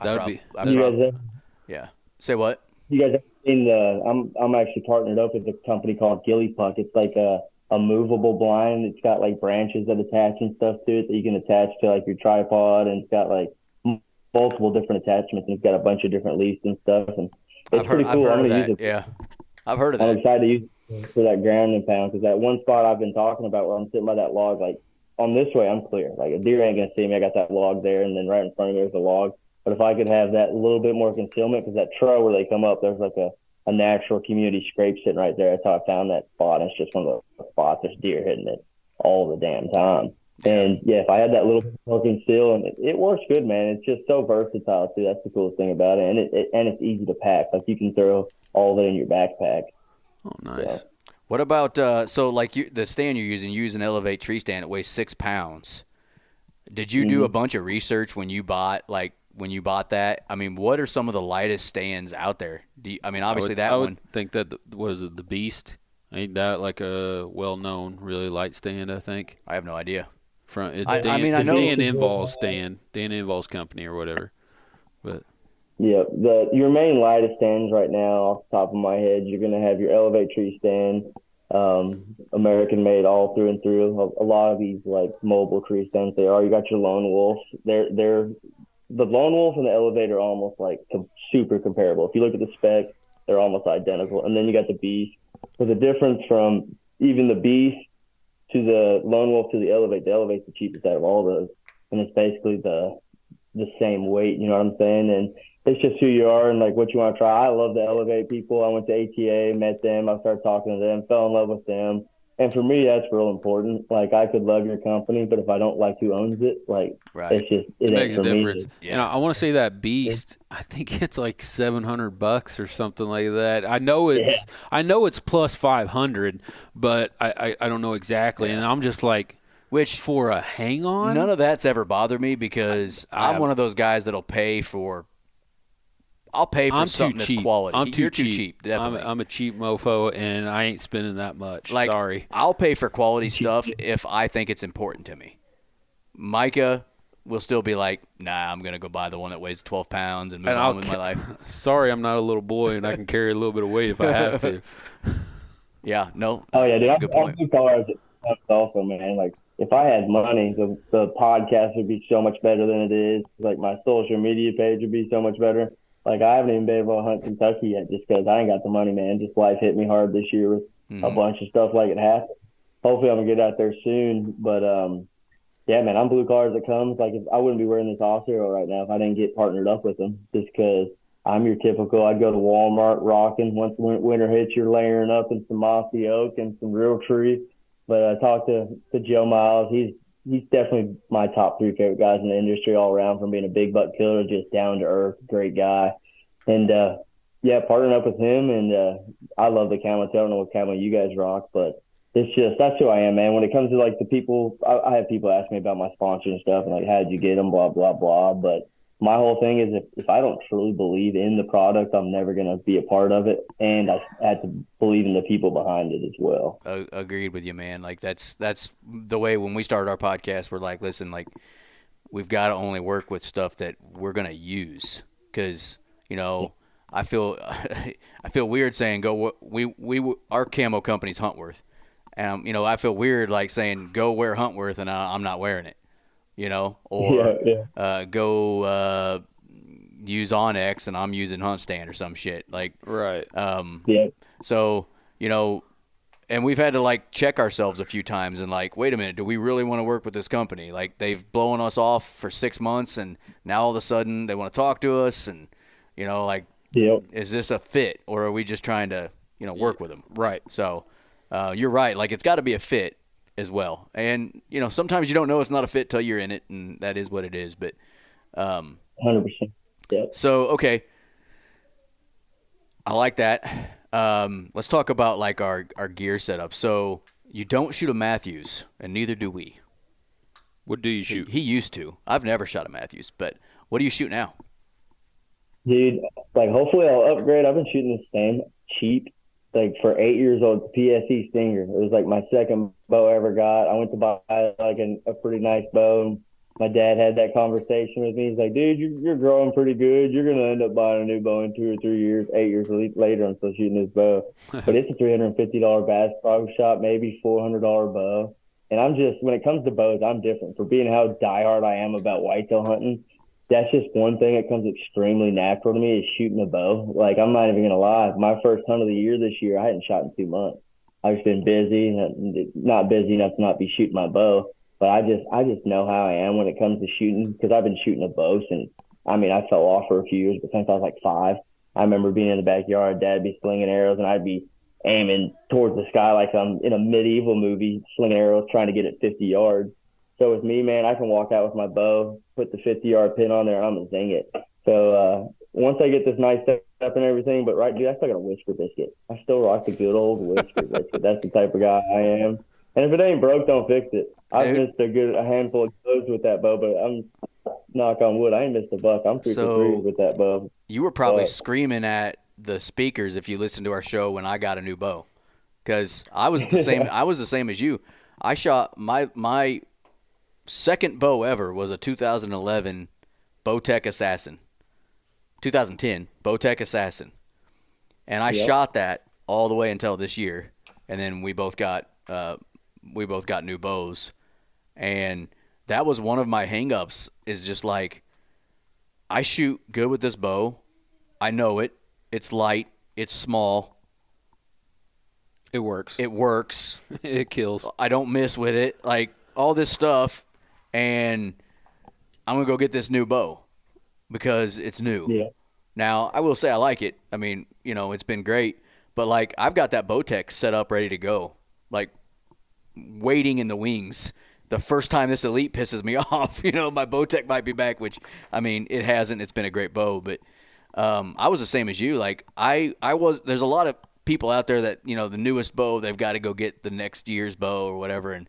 I That would prob- be. That- You prob- guys, ever, yeah. Say what? you guys ever seen the? I'm I'm actually partnered up with a company called Gilly Puck. It's like a a movable blind. It's got like branches that attach and stuff to it that you can attach to like your tripod, and it's got like multiple different attachments, and it's got a bunch of different leads and stuff, and it's I've pretty I've cool. I'm gonna use it. Yeah. I've heard of that. I'm excited to use it for that ground and pound because that one spot I've been talking about where I'm sitting by that log, like on this way, I'm clear. Like a deer ain't gonna see me. I got that log there, and then right in front of me there's a log. But if I could have that little bit more concealment, because that trail where they come up, there's like a, a natural community scrape sitting right there. That's how I found that spot. It's just one of the spots. There's deer hitting it all the damn time. And yeah, if I had that little more conceal, and it, it works good, man. It's just so versatile too. That's the coolest thing about it, and it, it and it's easy to pack. Like you can throw all of it in your backpack. Oh, nice. What about uh, so like you, the stand you're using? You use an Elevate tree stand. It weighs six pounds. Did you Mm-hmm. do a bunch of research when you bought like when you bought that? I mean, what are some of the lightest stands out there? Do you, I mean, obviously I would, that I one. would think that the, was it the Beast? Ain't that like a well-known, really light stand? I think. I have no idea. From it's I- I Dan, mean, I know- Dan Infalt's stand, Dan Infalt's company or whatever. But Yeah, the your main lightest stands right now, off the top of my head, you're gonna have your Elevate tree stand, um, American made all through and through. A, a lot of these like mobile tree stands, they are. You got your Lone Wolf. They're they're the Lone Wolf and the Elevate are almost like super comparable. If you look at the spec, they're almost identical. And then you got the Beast. But the difference from even the Beast to the Lone Wolf to the Elevate, the Elevate's the cheapest out of all those, and it's basically the the same weight. You know what I'm saying? And it's just who you are and like what you want to try. I love the Elevate people. I went to ATA, met them. I started talking to them, fell in love with them. And for me, that's real important. Like I could love your company, but if I don't like who owns it, like Right. it's just it, it ain't makes a for me. difference. And I, I want to say that Beast. I think it's like seven hundred bucks or something like that. I know it's I know it's plus five hundred, but I, I I don't know exactly. And I'm just like, Which for a hang on, none of that's ever bothered me because I- I I'm have- one of those guys that'll pay for. I'll pay for I'm too something cheap. that's quality. I'm too You're cheap. too cheap. Definitely. I'm, I'm a cheap mofo, and I ain't spending that much. Like, Sorry. I'll pay for quality stuff if I think it's important to me. Micah, we'll still be like, nah, I'm gonna go buy the one that weighs 12 pounds and move And on I'll with ca- my life. Sorry, I'm not a little boy and I can carry a little bit of weight if I have to. Yeah, no. Oh yeah, dude. That's a I'm, good I'm point. blue collar as it also, man. Like if I had money, the the podcast would be so much better than it is. Like my social media page would be so much better. Like I haven't even been able to hunt Kentucky yet, just because I ain't got the money, man. Just life hit me hard this year with a Mhm. bunch of stuff like it happened. Hopefully, I'm gonna get out there soon. But um, yeah, man, I'm blue collar as it comes. Like if I wouldn't be wearing this off zero right now if I didn't get partnered up with them, just because I'm your typical. I'd go to Walmart rocking. Once win- winter hits, you're layering up in some mossy oak and some Realtree. But I talked to to Joe Miles. He's he's definitely my top three favorite guys in the industry all around, from being a big buck killer, just down to earth, great guy. And uh, yeah, partnering up with him, and uh, I love the too. I don't know what camo you guys rock, but it's just that's who I am, man. When it comes to like the people, I, I have people ask me about my sponsor and stuff, and like, how did you get them? Blah blah blah. But my whole thing is if, if I don't truly believe in the product, I'm never gonna be a part of it, and I had to believe in the people behind it as well. A- agreed with you, man. Like that's that's the way when we started our podcast, we're like, listen, like we've got to only work with stuff that we're gonna use because you know I feel I feel weird saying go we we our camo company's Huntworth, and you know I feel weird like saying go wear Huntworth and I, I'm not wearing it, you know, or Yeah, yeah. Uh, go uh, use onX and I'm using HuntStand or some shit like Right. um, Yeah, so, you know, and we've had to like check ourselves a few times and like, wait a minute, do we really want to work with this company? Like they've blown us off for six months and now all of a sudden they want to talk to us and, you know, like, yeah. is this a fit or are we just trying to, you know, work with them? Right. So, uh, you're right. Like it's got to be a fit as well. And, you know, sometimes you don't know it's not a fit till you're in it and that is what it is. But, um, Hundred percent. Yeah. so okay, I like that. Um, let's talk about like our our gear setup. So you don't shoot a Mathews, and neither do we. What do you He, shoot? he used to. I've never shot a Mathews, but what do you shoot now? Dude, like hopefully I'll upgrade. I've been shooting the same cheap, like for eight years old PSE Stinger. It was like my second bow I ever got. I went to buy like an, a pretty nice bow. And my dad had that conversation with me. He's like, dude, you're, you're growing pretty good. You're gonna end up buying a new bow in two or three years. Eight years later, I'm still shooting this bow, but it's a three hundred and fifty dollar Bass Pro Shop, maybe four hundred dollar bow. And I'm just when it comes to bows, I'm different. For being how diehard I am about whitetail hunting, that's just one thing that comes extremely natural to me is shooting a bow. Like I'm not even gonna lie, my first hunt of the year this year, I hadn't shot in two months. I've just been busy, not- busy enough to not be shooting my bow. But I just I just know how I am when it comes to shooting because I've been shooting a bow since I mean I fell off for a few years, but since I was like five, I remember being in the backyard, Dad be slinging arrows, and I'd be aiming towards the sky like I'm in a medieval movie, slinging arrows, trying to get it 50 yards. So with me, man, I can walk out with my bow, put the 50 yard pin on there, and I'm gonna zing it. So uh, once I get this nice setup and everything, but right, dude, I still got a whisker biscuit. I still rock the good old whisker biscuit. That's the type of guy I am. And if it ain't broke, don't fix it. I've Dude. missed a good a handful of goes with that bow, but I'm knock on wood, I ain't missed a buck. I'm super So- with that bow. You were probably Uh, screaming at the speakers if you listened to our show when I got a new bow, because I was the same. I was the same as you. I shot my my second bow ever was a 2011 Bowtech Assassin. 2010 Bowtech Assassin, and I Yep. shot that all the way until this year, and then we both got uh, we both got new bows, and that was one of my hangups. Is just like I shoot good with this bow. I know it. It's light. It's small. It works. It works. It kills. I don't miss with it. Like all this stuff, and I'm gonna go get this new bow because it's new. Yeah. Now I will say I like it. I mean, you know, it's been great, but like I've got that Bowtech set up ready to go, like waiting in the wings. The first time this elite pisses me off, you know, my Bowtech might be back, which I mean it hasn't. It's been a great bow, but um, I was the same as you. Like I, I was. There's a lot of people out there that you know the newest bow they've got to go get the next year's bow or whatever, and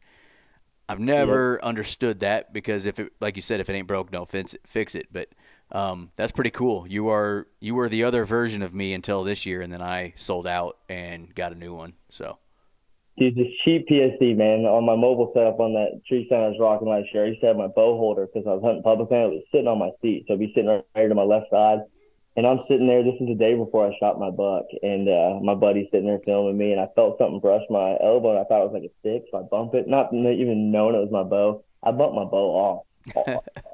I've never understood that because if it, like you said, if it ain't broke, don't fix it. Fix it. But um, that's pretty cool. You are you were the other version of me until this year, and then I sold out and got a new one. So Dude, this cheap PSE, man, on my mobile setup on that tree stand I was rocking last year, I used to have my bow holder because I was hunting public land. It was sitting on my seat. So I'd be sitting right here to my left side. And I'm sitting there. This is the day before I shot my buck. And uh, my buddy's sitting there filming me. And I felt something brush my elbow. And I thought it was like a stick. So I bump it, not even knowing it was my bow. I bumped my bow off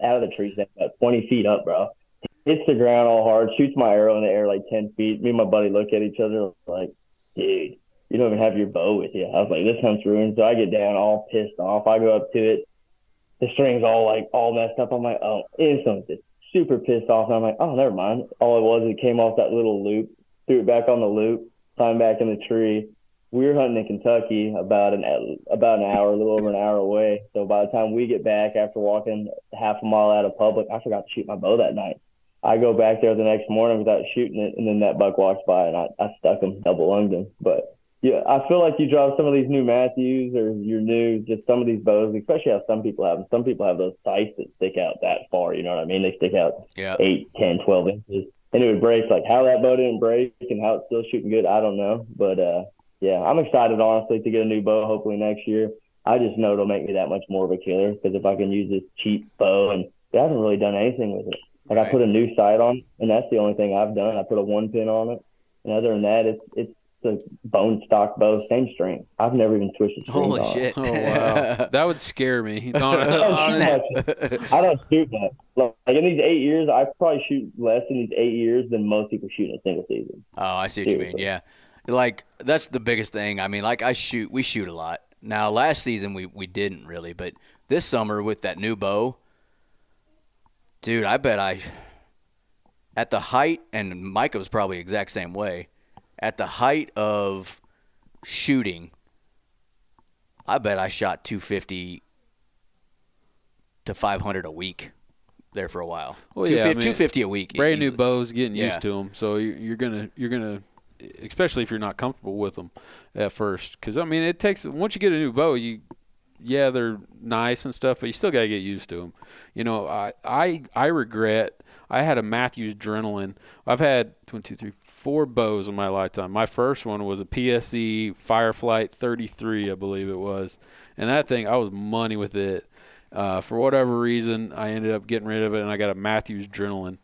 out of the tree stand about 20 feet up, bro. Hits the ground all hard, shoots my arrow in the air like 10 feet. Me and my buddy look at each other like, dude, you don't even have your bow with you. I was like, this hunt's ruined. So I get down all pissed off. I go up to it. The string's all like all messed up. I'm like, oh, instantly just super pissed off. And I'm like, oh, never mind. All it was, it came off that little loop, threw it back on the loop, climbed back in the tree. We were hunting in Kentucky about an about an hour, a little over an hour away. So by the time we get back after walking half a mile out of public, I forgot to shoot my bow that night. I go back there the next morning without shooting it, and then that buck walks by, and I, I stuck him, double lunged him. But yeah, I feel like you drop some of these new Mathews or your new, just some of these bows, especially how some people have them. Some people have those sights that stick out that far, you know what I mean? They stick out Yeah. eight, ten, twelve inches. And it would break. Like how that bow didn't break and how it's still shooting good, I don't know. But uh, yeah, I'm excited, honestly, to get a new bow hopefully next year. I just know it'll make me that much more of a killer because if I can use this cheap bow and I haven't really done anything with it. Like Right. I put a new sight on, and that's the only thing I've done. I put a one pin on it, and other than that, it's it's the bone stock bow, same string. I've never even switched the strings Holy on shit. Oh wow, that would scare me. Don't- I don't shoot that. Like in these eight years, I probably shoot less in these eight years than most people shoot in a single season. Oh, I see what you mean. Yeah, like that's the biggest thing. I mean, like I shoot, we shoot a lot. Now, last season we we didn't really, but this summer with that new bow, dude, I bet I at the height, and Micah was probably the exact same way. At the height of shooting, I bet I shot 250 to 500 a week there for a while. Well, yeah, I 250, mean, 250 a week. brand new bows, getting Yeah. used to them. So you- you're gonna you're gonna, especially if you're not comfortable with them at first, because I mean it takes once you get a new bow, you yeah they're nice and stuff, but you still gotta get used to them. You know, I I I regret I had a Mathews Adrenaline. I've had one, two, three, four bows in my lifetime. My first one was a PSE Fireflight 33, I believe it was, and that thing I was money with it. Uh, for whatever reason, I ended up getting rid of it, and I got a Mathews Adrenaline,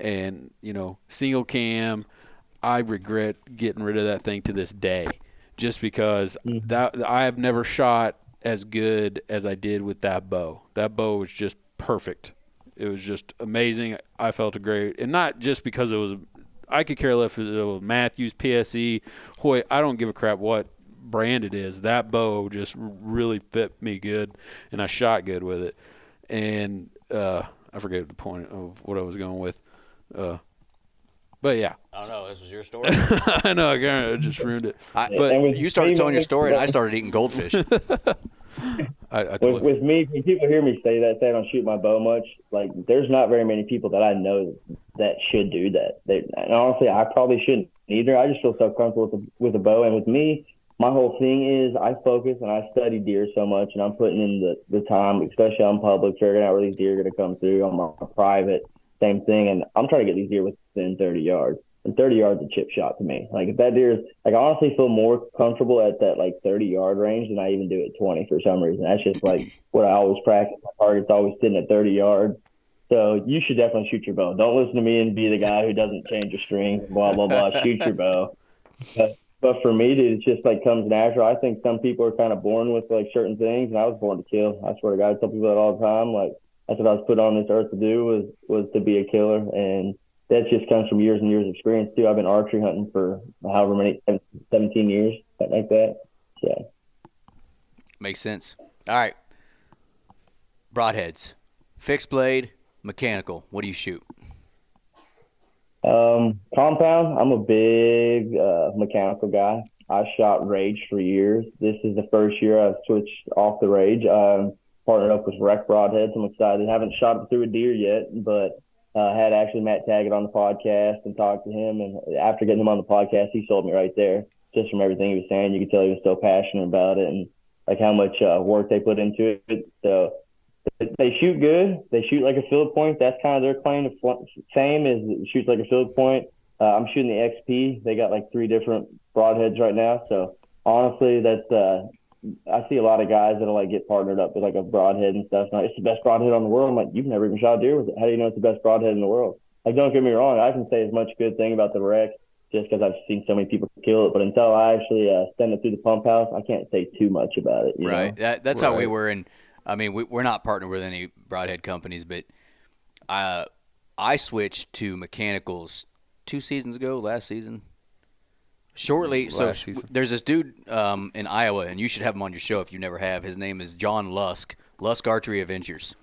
and you know, single cam. I regret getting rid of that thing to this day, just because that I have never shot as good as I did with that bow. That bow was just perfect. It was just amazing. I felt great, and not just because it was. I could care less if it was Mathews, PSE, Hoyt. I don't give a crap what brand it is. That bow just really fit me good, and I shot good with it. And uh, I forget the point of what I was going with. Uh, but yeah, I don't know. This was your story. I know I just ruined it. I, but you started telling your story, and I started eating goldfish. I, I With, with me, when people hear me say that, say I don't shoot my bow much, like there's not very many people that I know that should do that. They, and honestly, I probably shouldn't either. I just feel so comfortable with the, with a bow. And with me, my whole thing is I focus and I study deer so much, and I'm putting in the, the time, especially on public, figuring out where these deer are going to come through. On my private, same thing. And I'm trying to get these deer within 30 yards. And 30 yards a chip shot to me. Like if that deer is like I honestly feel more comfortable at that like 30 yard range than I even do at 20 for some reason. That's just like what I always practice. My target's always sitting at 30 yards. So you should definitely shoot your bow. Don't listen to me and be the guy who doesn't change your string, blah blah blah. shoot your bow. But, but for me, dude, it's just like comes natural. I think some people are kind of born with like certain things, and I was born to kill. I swear to God, I tell people that all the time. Like that's what I was put on this earth to do was was to be a killer, and that just comes from years and years of experience too. I've been archery hunting for however many, 17 years, something like that. So Makes sense. All right. Broadheads, fixed blade, mechanical. What do you shoot? Um, compound. I'm a big uh, mechanical guy. I shot Rage for years. This is the first year I've switched off the Rage. Um, partnered up with Rec Broadheads. I'm excited. I Haven't shot it through a deer yet, but uh, had actually Matt Taggett on the podcast and talked to him. And after getting him on the podcast, he sold me right there. Just from everything he was saying, you could tell he was so passionate about it and like how much uh, work they put into it. So they shoot good. They shoot like a field point. That's kind of their claim to fame is shoots like a field point. Uh, I'm shooting the XP. They got like three different broadheads right now. So honestly, that's uh, I see a lot of guys that'll like get partnered up with like a broadhead and stuff. Like, it's the best broadhead on the world. I'm like, you've never even shot a deer with it. How do you know it's the best broadhead in the world? Like, don't get me wrong. I can say as much good thing about the Rex just because I've seen so many people kill it. But until I actually uh, send it through the pump house, I can't say too much about it. you Right. know? That, that's how we were. And I mean, we, we're not partnered with any broadhead companies, but uh, I switched to mechanicals two seasons ago, last season. Shortly, so Last sh- season. there's this dude um, in Iowa, and you should have him on your show if you never have. His name is John Lusk, Lusk Archery Adventures.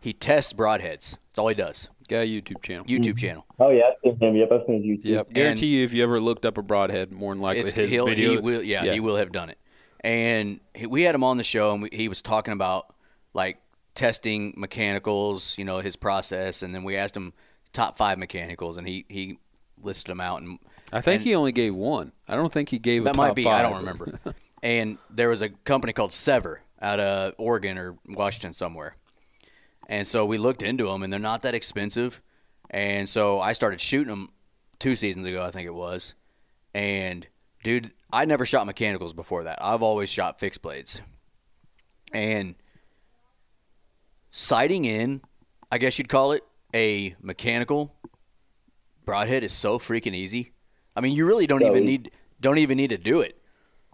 He tests broadheads. That's all he does. Got a YouTube channel. YouTube channel. Oh yeah, I've seen him. Yep, I've seen his YouTube. Yep. Guarantee you, if you ever looked up a broadhead, more than likely his he'll, video. he will, yeah, he will have done it. And he, we had him on the show, and we, he was talking about like testing mechanicals, you know, his process, and then we asked him top five mechanicals, and he he listed them out, and I think and he only gave one. I don't think he gave a that might be five. I don't remember. and there was a company called Sevr out of Oregon or Washington somewhere, and so we looked into them, and they're not that expensive, and so I started shooting them two seasons ago, I think it was, and dude, I never shot mechanicals before that. I've always shot fixed blades, and sighting in, I guess you'd call it a mechanical broadhead is so freaking easy. I mean, you really don't So even easy. need don't even need to do it.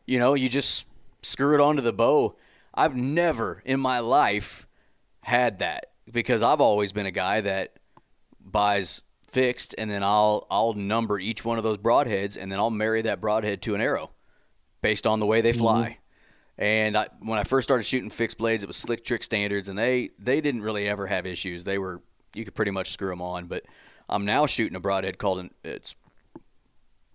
You know, you just screw it onto the bow. I've never in my life had that because I've always been a guy that buys fixed and then I'll I'll number each one of those broadheads and then I'll marry that broadhead to an arrow based on the way they mm-hmm. fly. And I, when I first started shooting fixed blades, it was slick trick standards, and they they didn't really ever have issues. They were you could pretty much screw them on. But I'm now shooting a broadhead called an it's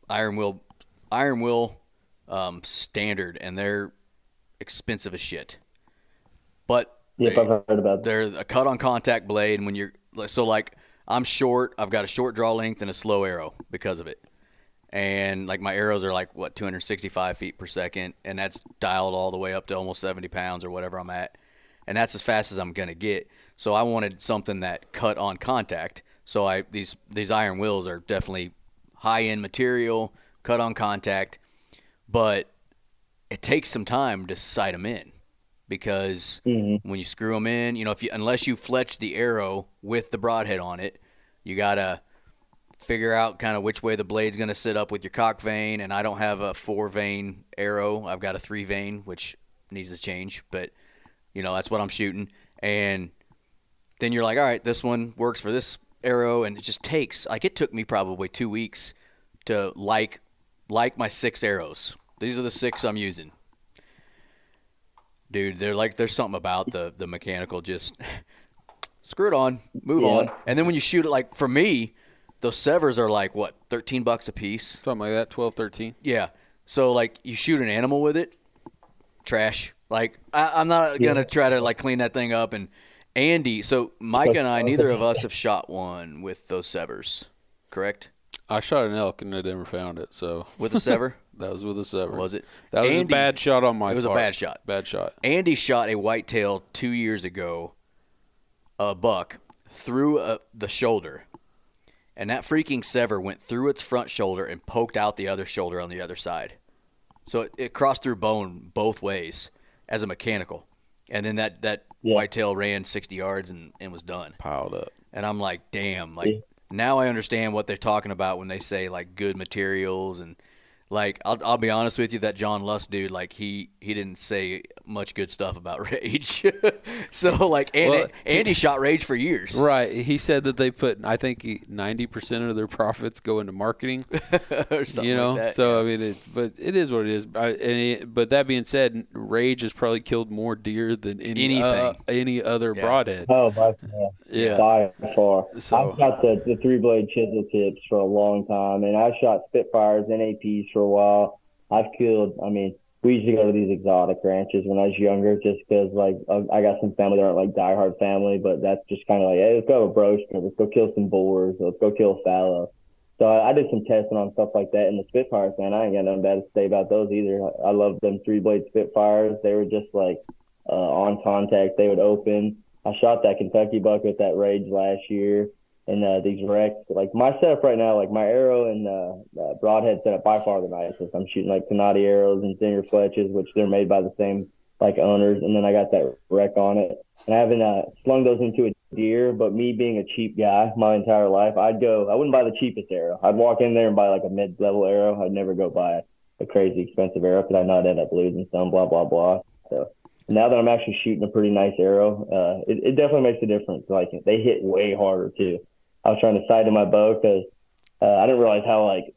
iron will iron will um, standard, and they're expensive as shit. But Yep, they- I've heard about that. they're a cut on contact blade, and when you're so like I'm short, I've got a short draw length and a slow arrow because of it. And like my arrows are like what 265 feet per second, and that's dialed all the way up to almost 70 pounds or whatever I'm at, and that's as fast as I'm gonna get. So I wanted something that cut on contact. So I these these Iron Wills are definitely high end material, cut on contact, but it takes some time to sight them in because mm-hmm. when you screw them in, you know, if you unless you fletch the arrow with the broadhead on it, you gotta figure out kind of which way the blade's gonna sit up with your cock vane. And I don't have a four vane arrow; I've got a three vane, which needs to change. But you know, that's what I'm shooting. And then you're like, all right, this one works for this arrow, and it just takes like it took me probably two weeks to like like my six arrows. These are the six I'm using. Dude, they're like there's something about the the mechanical just screw it on, move Yeah. on. And then when you shoot it like for me, those Sevrs are like what, 13 bucks a piece? Something like that, 12, 13. Yeah. So like you shoot an animal with it, trash. Like I, I'm not gonna try to like clean that thing up. And Andy, so Mike and I, neither of us have shot one with those Sevrs, correct? I shot an elk and I never found it, so With a Sevr, that was with a Sevr. Was it? That was Andy- a bad shot on my it was a bad shot. Bad shot. Andy shot a whitetail two years ago, a buck through uh the shoulder, and that freaking Sevr went through its front shoulder and poked out the other shoulder on the other side. So it, it crossed through bone both ways as a mechanical, and then that that Yeah. whitetail ran sixty yards and, and was done. Piled up. And I'm like, damn, like Yeah. now I understand what they're talking about when they say like good materials and like I'll I'll be honest with you, that John Lusk dude, like he he didn't say much good stuff about Rage. so like and Well, Andy shot Rage for years. Right. He said that they put, I think, ninety percent of their profits go into marketing. or something you know, like that. so I mean, it, but it is what it is. I, and it, but that being said, Rage has probably killed more deer than any Anything. uh, any other Yeah. broadhead. Oh, by far. Yeah. By far. So- I've got the, the three blade chisel tips for a long time, and I shot Spitfires, NAPs for a while. I've killed, I mean, we used to go to these exotic ranches when I was younger just because, like, uh, I got some family that aren't like diehard family, but that's just kind of like, hey, let's go to a broach, let's go kill some boars, let's go kill a fallow. So I, I did some testing on stuff like that. And the Spitfires, man, I ain't got nothing bad to say about those either. I, I love them three blade Spitfires. They were just like uh, on contact. They would open. I shot that Kentucky buck with that Rage last year, and uh, these wrecks. Like my setup right now, like my arrow and uh, uh, broadhead setup by far the nicest. I'm shooting like Kanati arrows and Zinger Fletches, which they're made by the same like owners, and then I got that wreck on it. And I haven't uh, slung those into a deer, but me being a cheap guy my entire life, I'd go. I wouldn't buy the cheapest arrow. I'd walk in there and buy like a mid-level arrow. I'd never go buy a crazy expensive arrow because I know I'd end up losing some. Blah blah blah. So now that I'm actually shooting a pretty nice arrow, uh, it, it definitely makes a difference. Like they hit way harder too. I was trying to sight in my bow because uh, I didn't realize how like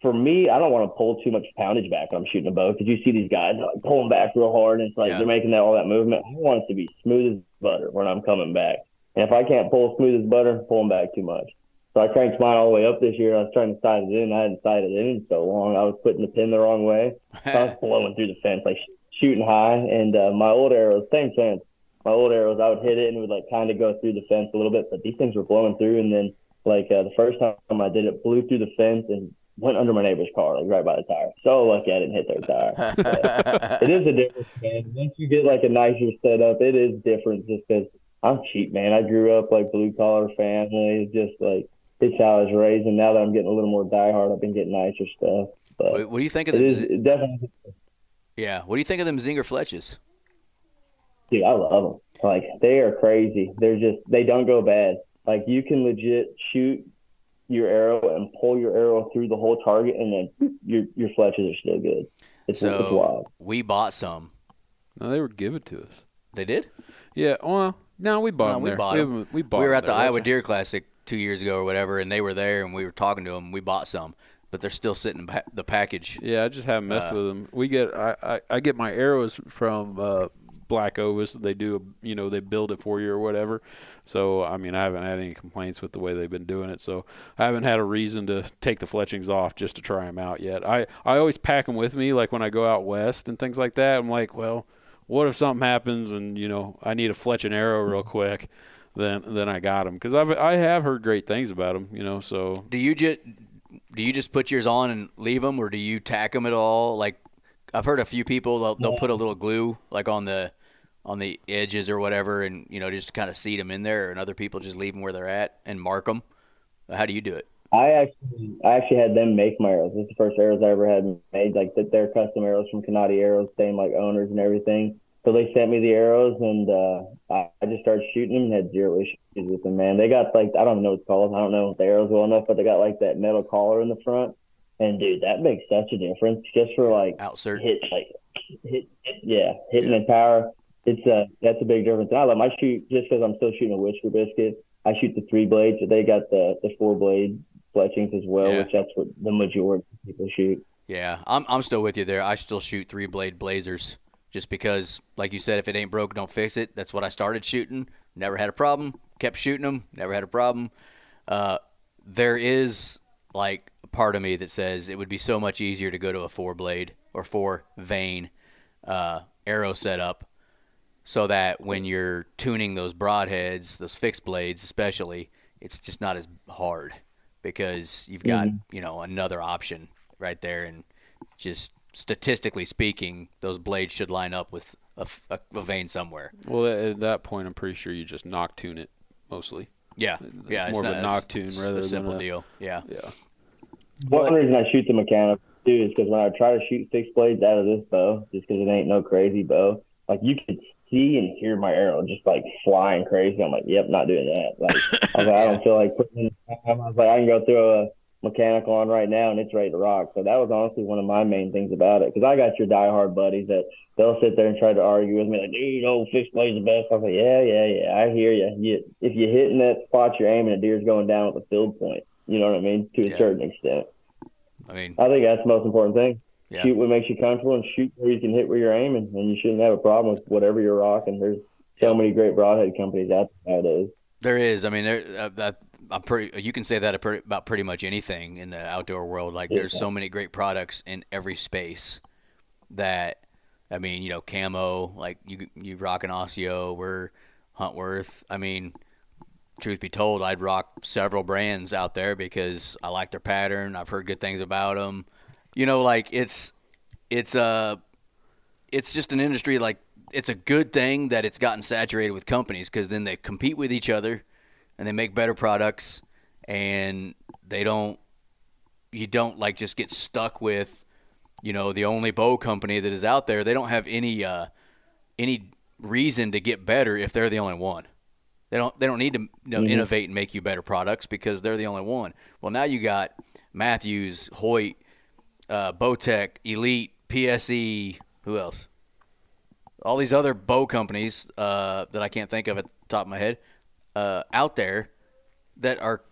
for me, I don't want to pull too much poundage back when I'm shooting a bow because you see these guys like pulling back real hard and it's like Yeah. they're making that all that movement. I want it to be smooth as butter when I'm coming back. And if I can't pull smooth as butter, pulling back too much. So I cranked mine all the way up this year. I was trying to sight it in. I hadn't sighted it in so long. I was putting the pin the wrong way. So I was blowing through the fence, like sh- shooting high. And uh, my old arrows, same fence. My old arrows, I would hit it and it would like kind of go through the fence a little bit, but these things were blowing through. And then like uh, the first time I did it, blew through the fence and went under my neighbor's car, like right by the tire. So lucky I didn't hit their tire. But it is a difference, man. Once you get like a nicer setup, it is different just because I'm cheap, man. I grew up like blue collar family. It's just like it's how I was raised. And now that I'm getting a little more diehard, I've been getting nicer stuff. But What, do you think of it them? is definitely, yeah. What do you think of them Zinger Fletches? Dude, I love them. Like they are crazy. They're just they don't go bad. Like you can legit shoot your arrow and pull your arrow through the whole target, and then your your fletches are still good. It's, it's So wild. we bought some. No, they were given to us. They did. Yeah. Well, no, we bought No, them we there. bought we, 'em. haven't- we bought. we were 'em at the there. Iowa Deer Classic two years ago or whatever, and they were there, and we were talking to them. We bought some, but they're still sitting in pa- the package. Yeah, I just haven't messed Uh, with them. We get I, I, I get my arrows from uh, Black Ovis. They do a, you know they build it for you or whatever. So I mean I haven't had any complaints with the way they've been doing it. So I haven't had a reason to take the fletchings off just to try them out yet. I I always pack them with me like when I go out west and things like that. I'm like, well, what if something happens and you know I need a fletch and arrow real mm-hmm. quick. Then, then I got them because I've I have heard great things about them, you know. So Do you just do you just put yours on and leave them, or do you tack them at all? Like I've heard a few people they'll, they'll put a little glue like on the on the edges or whatever, and you know just kind of seat them in there, and other people just leave them where they're at and mark them. How do you do it? I actually, I actually had them make my arrows. This is the first arrows I ever had made. Like that, they're custom arrows from Kanati Arrows, same like owners and everything. So they sent me the arrows, and uh, I, I just started shooting them and had zero issues with them. Man, they got like I don't know what it's called. I don't know the arrows well enough, but they got like that metal collar in the front, and dude, that makes such a difference just for like Outsert. hit like hit, yeah hitting the power. It's a that's a big difference. And I love my shoot just because I'm still shooting a Whisker biscuit. I shoot the three blades, but they got the the four blade fletchings as well, Yeah. which that's what the majority of people shoot. Yeah, I'm I'm still with you there. I still shoot three blade blazers just because, like you said, if it ain't broke, don't fix it. That's what I started shooting. Never had a problem. Kept shooting them. Never had a problem. Uh, there is like part of me that says it would be so much easier to go to a four blade or four vane uh, arrow setup, so that when you're tuning those broadheads, those fixed blades especially, it's just not as hard because you've got you know another option right there, and just statistically speaking, those blades should line up with a, a, a vane somewhere. well at that point I'm pretty sure you just nock tune it mostly. Yeah, It's yeah, more of a not- knock it's- tune it's rather a than simple a- deal. Yeah, Yeah. One reason I shoot the mechanical too is because when I try to shoot fixed blades out of this bow, just because it ain't no crazy bow, like you could see and hear my arrow just like flying crazy. I'm like, yep, not doing that. Like I was like, I don't feel like putting. In time. I was like, I can go throw a mechanical on right now and it's ready to rock. So that was honestly one of my main things about it because I got your diehard buddies that they'll sit there and try to argue with me like, dude, know, fixed blade's the best. I was like, yeah, yeah, yeah, I hear you. you if you're hitting that spot you're aiming, a deer's going down with a field point. You know what I mean? To a Yeah. certain extent. I mean, I think that's the most important thing. Yeah. Shoot what makes you comfortable and shoot where you can hit where you're aiming, and you shouldn't have a problem with whatever you're rocking. There's so many great broadhead companies out there nowadays. There is. I mean, there. Uh, that, I'm pretty. You can say that about about pretty much anything in the outdoor world. Like, there's so many great products in every space that, I mean, you know, camo. Like you, you rock an Osio. We're Huntworth. I mean, truth be told, I'd rock several brands out there because I like their pattern. I've heard good things about them. You know, like it's, it's a, it's just an industry like it's a good thing that it's gotten saturated with companies because then they compete with each other and they make better products, and they don't. You don't like just get stuck with, you know, the only bow company that is out there. They don't have any uh, any reason to get better if they're the only one. They don't they don't need to you know, Mm-hmm. innovate and make you better products because they're the only one. Well, now you got Mathews, Hoyt, uh, Bowtech, Elite, PSE. Who else? All these other bow companies uh, that I can't think of at the top of my head uh, out there that are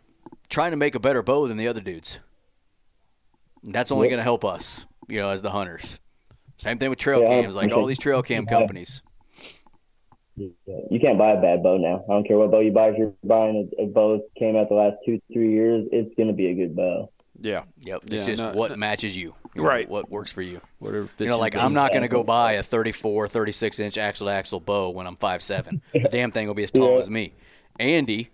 trying to make a better bow than the other dudes. And that's only Yep. going to help us, you know, as the hunters. Same thing with trail Yeah, cams, like all these trail cam companies. You can't buy a bad bow now. I don't care what bow you buy. If you're buying a, a bow that came out the last two, three years, it's going to be a good bow. Yeah. Yep, Yeah, it's just no- what matches you, you know, Right. What works for you. Whatever You know, like. I'm not going to go buy a 34, 36 inch axle to axle bow when I'm 5'7. the damn thing will be as tall Yeah. as me. Andy,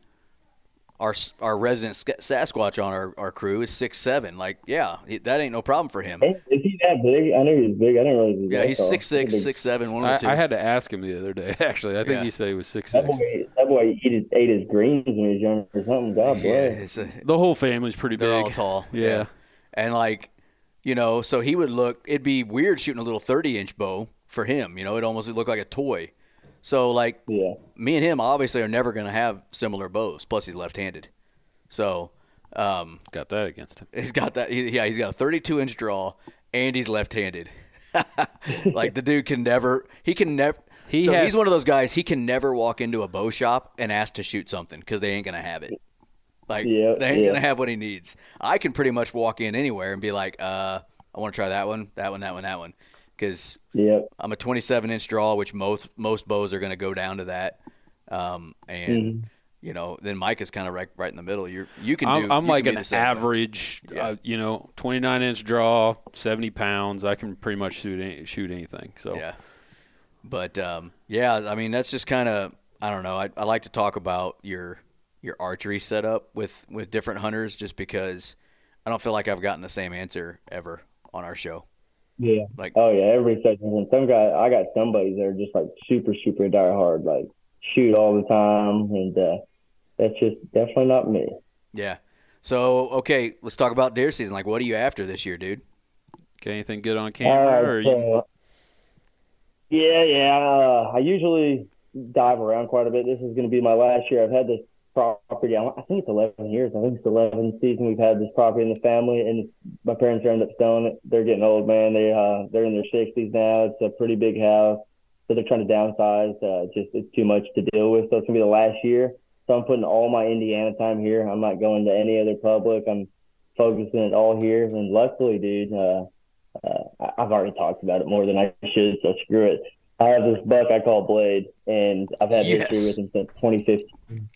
our our resident Sasquatch on our, our crew is six seven. Like, yeah, he- that ain't no problem for him. Hey, Is he that big? I knew he was big. I didn't realize he was Yeah, he's tall. six six, He's a big- six seven, one I, two. I had to ask him the other day. Actually, I think Yeah. he said he was six That six. boy, that boy ate his, ate his greens when he was younger or something. God yeah, bless. a, The whole family's pretty they're big. all tall. Yeah. and like, you know, so he would look. It'd be weird shooting a little thirty inch bow for him. You know, it almost would look like a toy. So like, Yeah. me and him obviously are never going to have similar bows. Plus, he's left-handed, so um, Got that against him. he's got that. He, yeah, he's got a 32 inch draw, and he's left-handed. like the dude can never. He can never. He so has- he's one of those guys. He can never walk into a bow shop and ask to shoot something because they ain't gonna have it. Like Yeah, they ain't yeah. gonna have what he needs. I can pretty much walk in anywhere and be like, uh, I want to try that one, that one, that one, that one, because Yep. I'm a 27 inch draw, which most most bows are going to go down to that. Um, and Mm-hmm. you know, then Mike is kind of right right in the middle. You're you can. I'm, I'm you like can be an average, Yeah. uh, you know, 29 inch draw, 70 pounds. I can pretty much shoot any, shoot anything. So Yeah, but um, yeah, I mean that's just kind of I don't know. I, I like to talk about your your archery setup with with different hunters, just because I don't feel like I've gotten the same answer ever on our show. Yeah. Like Oh yeah, every session. And some guy, I got some buddies that are just like super, super die hard, like shoot all the time, and uh, that's just definitely not me. yeah. So okay, let's talk about deer season. Like, what are you after this year, dude? Got anything good on All camera? or right, you, yeah, yeah. Uh, I usually dive around quite a bit. This is going to be my last year. I've had this property. I think it's 11 years. I think it's the 11th season we've had this property in the family, and my parents ended up selling it. They're getting old, man. They uh, they're in their 60s now. It's a pretty big house, so they're trying to downsize. Uh, just it's too much to deal with. So it's gonna be the last year. So I'm putting all my Indiana time here. I'm not going to any other public. I'm focusing it all here. And luckily, dude, uh, uh, I've already talked about it more than I should, so screw it. I have this buck I call Blade, and I've had Yes. history with him since 2015.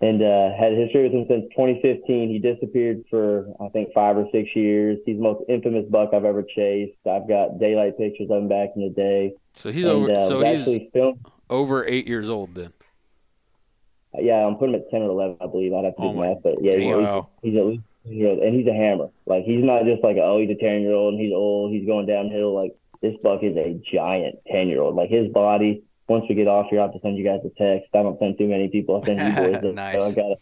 And uh, had history with him since 2015. He disappeared for I think five or six years. He's the most infamous buck I've ever chased. I've got daylight pictures of him back in the day. so he's and, over. uh, so he's filmed. over eight years old then. Yeah, I'm putting him at 10 or 11, I believe. I'd have to Oh do my- math, but yeah, he's, he's at least 10 old, and he's a hammer. Like he's not just like oh he's a 10 year old and he's old, he's going downhill. Like this buck is a giant 10 year old. Like his body. Once we get off here, I have to send you guys a text. I don't send too many people. I send you boys. so Nice. I got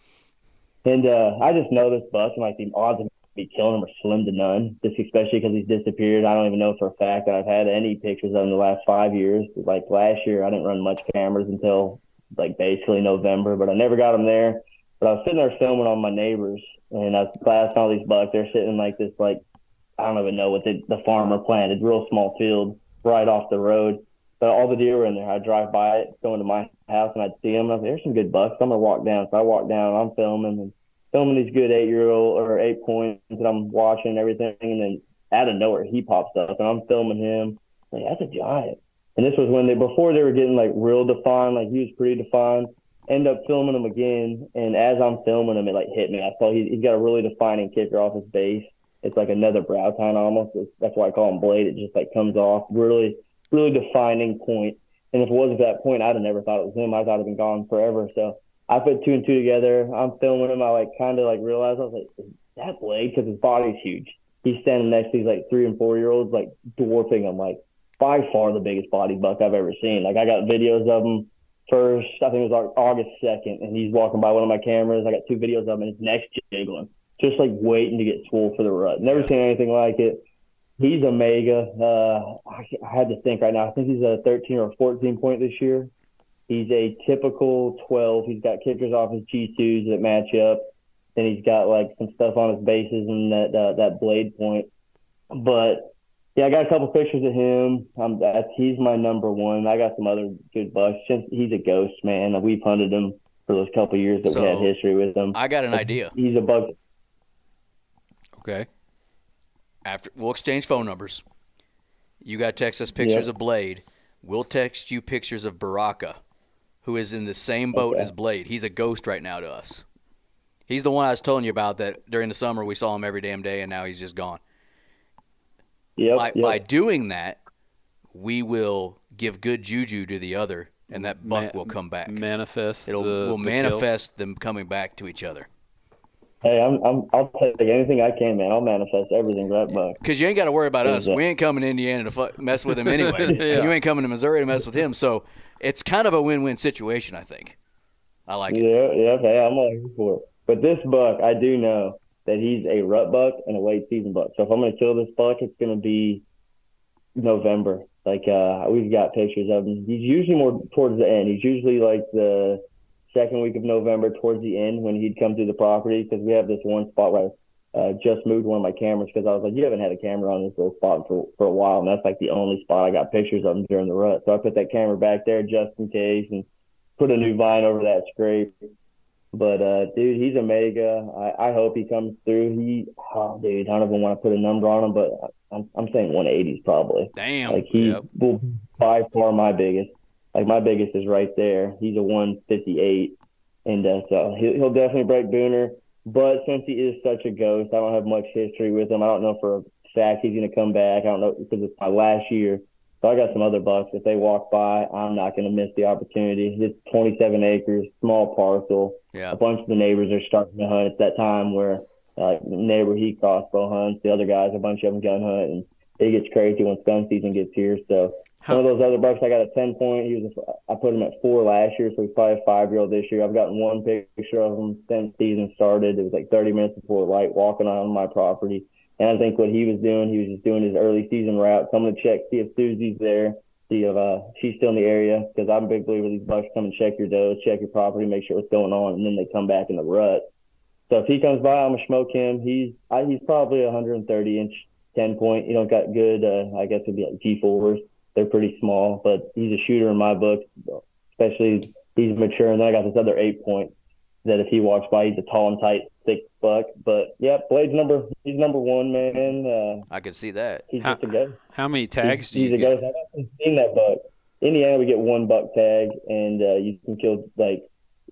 And uh, I just know this buck, and like the odds of me killing him are slim to none. Just especially because he's disappeared. I don't even know for a fact that I've had any pictures of him the last five years. Like last year, I didn't run much cameras until like basically November, but I never got him there. But I was sitting there filming on my neighbors, and I was all these bucks. They're sitting in like this, like I don't even know what the, the farmer planted, real small field right off the road. But all the deer were in there. I'd drive by it, going to my house, and I'd see them. I was "There's some good bucks." I'm gonna walk down. So I walk down. I'm filming and filming these good eight year old or eight points that I'm watching and everything. And then out of nowhere, he pops up, and I'm filming him. Like that's a giant. And this was when they before they were getting like real defined. Like he was pretty defined. End up filming him again, and as I'm filming him, it like hit me. I saw he, he's got a really defining kicker off his base. It's like another brow tine almost. That's why I call him blade. It just like comes off really, really defining point. And if it wasn't that point, I'd have never thought it was him. I thought it'd been gone forever. So I put two and two together. I'm filming him. I like kind of like realized I was like, that blade? Because his body's huge. He's standing next to these like three and four year olds, like dwarfing him, like by far the biggest body buck I've ever seen. Like I got videos of him first, I think it was August second, and he's walking by one of my cameras. I got two videos of him, and his neck's jiggling, just like waiting to get swole for the rut. Never seen anything like it. He's a mega. Uh, I, I had to think right now. I think he's a 13 or 14 point this year. He's a typical 12. He's got kickers off his G2s that match up. Then he's got like some stuff on his bases and that uh, that blade point. But yeah, I got a couple pictures of him. Um, that's he's my number one. I got some other good bucks. He's a ghost, man. We've hunted him for those couple years that So, we had history with him. I got an idea. He's a bug. Okay. After we'll exchange phone numbers. You got to text us pictures Yeah. of Blade. We'll text you pictures of Baraka, who is in the same boat Okay. as Blade. He's a ghost right now to us. He's the one I was telling you about that during the summer we saw him every damn day and now he's just gone. Yep, by, yep. by doing that, we will give good juju to the other and that buck Ma- will come back. Manifest. It'll the, will the kill. manifest them coming back to each other. Hey, I'm, I'm, I'll take anything I can, man. I'll manifest everything for that buck. Because you ain't got to worry about us. We ain't coming to Indiana to fuck, mess with him anyway. Yeah. You ain't coming to Missouri to mess with him. So it's kind of a win-win situation, I think. I like it. Yeah, yeah, hey, I'm all here for it. But this buck, I do know that he's a rut buck and a late season buck. So if I'm going to kill this buck, it's going to be November. Like uh, we've got pictures of him. He's usually more towards the end. He's usually like the second week of November, towards the end when he'd come through the property because we have this one spot where I uh, just moved one of my cameras because I was like, you haven't had a camera on this little spot for for a while, and that's like the only spot I got pictures of him during the rut. So I put that camera back there just in case and put a new vine over that scrape. But uh, dude, he's a mega. I, I hope he comes through. He, oh, dude, I don't even want to put a number on him, but I'm I'm saying 180s probably. Damn. Like he Yep. will by far my biggest. Like my biggest is right there. He's a 158, and uh, so he'll, he'll definitely break Booner. But since he is such a ghost, I don't have much history with him. I don't know for a fact he's going to come back. I don't know because it's my last year. So I got some other bucks. If they walk by, I'm not going to miss the opportunity. It's 27 acres, small parcel. Yeah. A bunch of the neighbors are starting to hunt. It's that time where uh, neighbor he crossbow hunts, the other guys, a bunch of them gun hunt, and it gets crazy when gun season gets here. So How- one of those other bucks, I got a 10 point. He was, a, I put him at four last year, so he's probably a five year old this year. I've gotten one picture of him since season started. It was like 30 minutes before light walking on my property. And I think what he was doing, he was just doing his early season route, coming to check, see if Susie's there, see if uh, she's still in the area. Because I'm a big believer these bucks come and check your does, check your property, make sure what's going on, and then they come back in the rut. So if he comes by, I'm gonna smoke him. He's I, he's probably a 130 inch 10 point. You know, got good. Uh, I guess it'd be like G4s. They're pretty small, but he's a shooter in my book. Especially he's mature. And then I got this other eight point that if he walks by, he's a tall and tight, thick buck. But yeah, Blade's number. He's number one man. Uh, I could see that. he's How- just a ghost. How many tags he's, do you he's a get? ghost. I haven't seen that buck. Indiana, we get one buck tag, and uh, you can kill like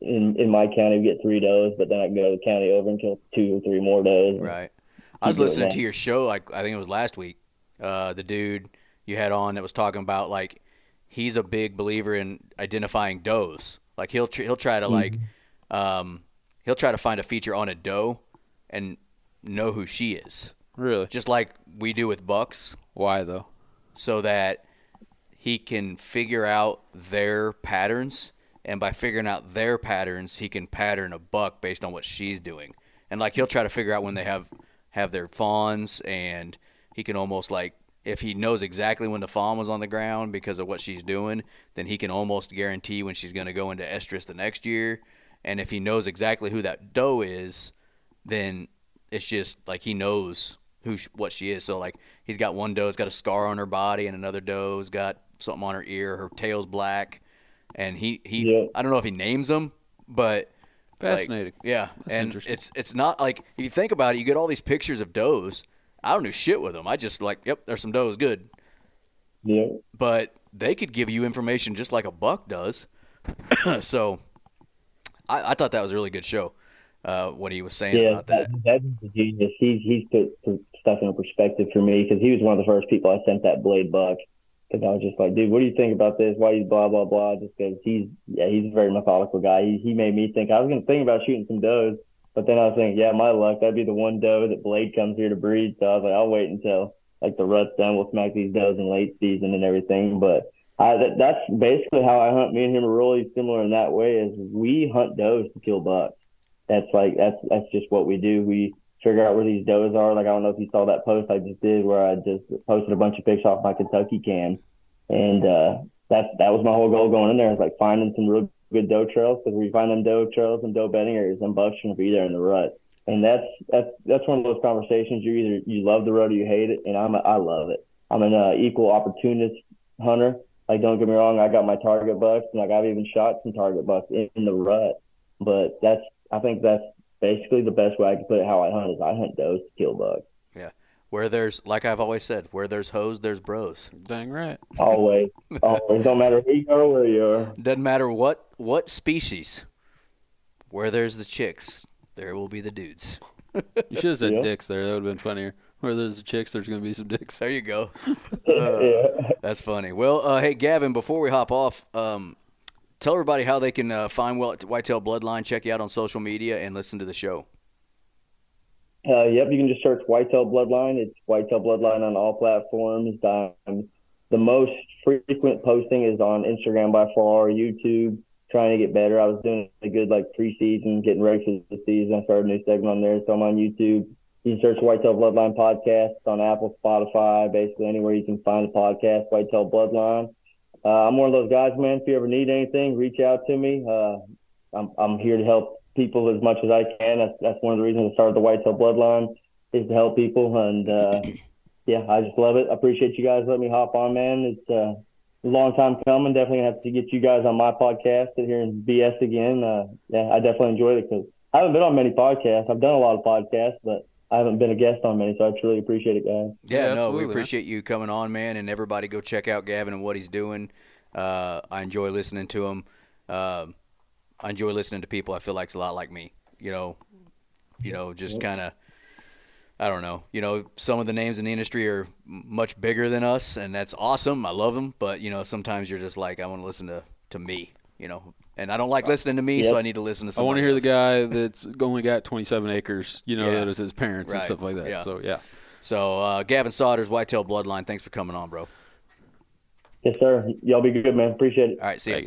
in in my county we get three does, but then I can go to the county over and kill two or three more does. Right. I was do it listening to now. your show, like I think it was last week. Uh, the dude you had on that was talking about like he's a big believer in identifying does. Like he'll tr- he'll try to like um, he'll try to find a feature on a doe and know who she is, Really? just like we do with bucks, Why though? so that he can figure out their patterns, and by figuring out their patterns, he can pattern a buck based on what she's doing. And like he'll try to figure out when they have have their fawns, and he can almost like if he knows exactly when the fawn was on the ground because of what she's doing, then he can almost guarantee when she's going to go into estrus the next year. And if he knows exactly who that doe is, then it's just like he knows who sh- what she is. So like he's got one doe's got a scar on her body, and another doe's got something on her ear. Her tail's black, and he he Yeah. I don't know if he names them, but like, Fascinating. yeah, That's and interesting. it's it's not like if you think about it, you get all these pictures of does. I don't do shit with them. I just like, yep, there's some does, good. Yeah. But they could give you information just like a buck does. so I, I thought that was a really good show. Uh, what he was saying Yeah, about that. that, that's genius. He's he's put, stuff in perspective for me because he was one of the first people I sent that blade buck because I was just like, dude, what do you think about this? Why you blah blah blah? Just because he's yeah, he's a very methodical guy. He he made me think I was gonna think about shooting some does, but then I was thinking, yeah, my luck, that'd be the one doe that Blade comes here to breed. So I was like, I'll wait until like the rut's done. We'll smack these does in late season and everything. But I, that, that's basically how I hunt. Me and him are really similar in that way. Is we hunt does to kill bucks. That's like that's that's just what we do. We figure out where these does are. Like I don't know if you saw that post I just did where I just posted a bunch of pics off my Kentucky cam, and uh, that's that was my whole goal going in there. Is like finding some real good doe trails because we find them doe trails and doe bedding areas, and bucks shouldn't be there in the rut. And that's that's that's one of those conversations. You either you love the rut or you hate it, and I'm a, I love it. I'm an uh, equal opportunist hunter. Like don't get me wrong, I got my target bucks, and like I've even shot some target bucks in, in the rut. But that's I think that's basically the best way I can put it. How I hunt is I hunt does to kill bucks. Yeah. Where there's, like I've always said, where there's hoes, there's bros. Dang right. Always, always. Don't matter who you are or where you are. Doesn't matter what what species. Where there's the chicks, there will be the dudes. You should have said Yeah. dicks there. That would have been funnier. Where there's the chicks, there's going to be some dicks. There you go. yeah. That's funny. Well, uh, hey Gavin, before we hop off, um, tell everybody how they can uh, find White- Whitetail Bloodline, check you out on social media, and listen to the show. Uh, yep, you can just search Whitetail Bloodline. It's Whitetail Bloodline on all platforms. Um, the most frequent posting is on Instagram by far, YouTube. Trying to get better. I was doing a good like preseason, getting ready for the season. I started a new segment on there, so I'm on YouTube. You can search Whitetail Bloodline podcast on Apple, Spotify, basically anywhere you can find a podcast. Whitetail Bloodline. Uh, I'm one of those guys, man. If you ever need anything, reach out to me. Uh, I'm I'm here to help people as much as I can. That's that's one of the reasons I started the Whitetail Bloodline is to help people. And uh, yeah, I just love it. I appreciate you guys letting me hop on, man. It's uh, a long time coming. Definitely have to get you guys on my podcast sit here and BS again. Uh, yeah, I definitely enjoyed it because I haven't been on many podcasts. I've done a lot of podcasts, but I haven't been a guest on many, so I truly appreciate it, guys. Yeah, Yeah, no, we absolutely, man. appreciate you coming on, man, and everybody go check out Gavin and what he's doing. Uh, I enjoy listening to him. Um I enjoy listening to people. I feel like it's a lot like me. You know, you know, just kind of. I don't know. You know, some of the names in the industry are much bigger than us, and that's awesome. I love them, but you know, sometimes you're just like, I want to listen to to me. You know, and I don't like listening to me, so I need to listen to. Someone. I want to hear the guy that's only got 27 acres, you know, Yeah. that is his parents and stuff like that. Yeah. So, yeah. So, uh, Gavin Sodders, Whitetail Bloodline. Thanks for coming on, bro. Yes, sir. Y'all be good, man. Appreciate it. All right, see you. You.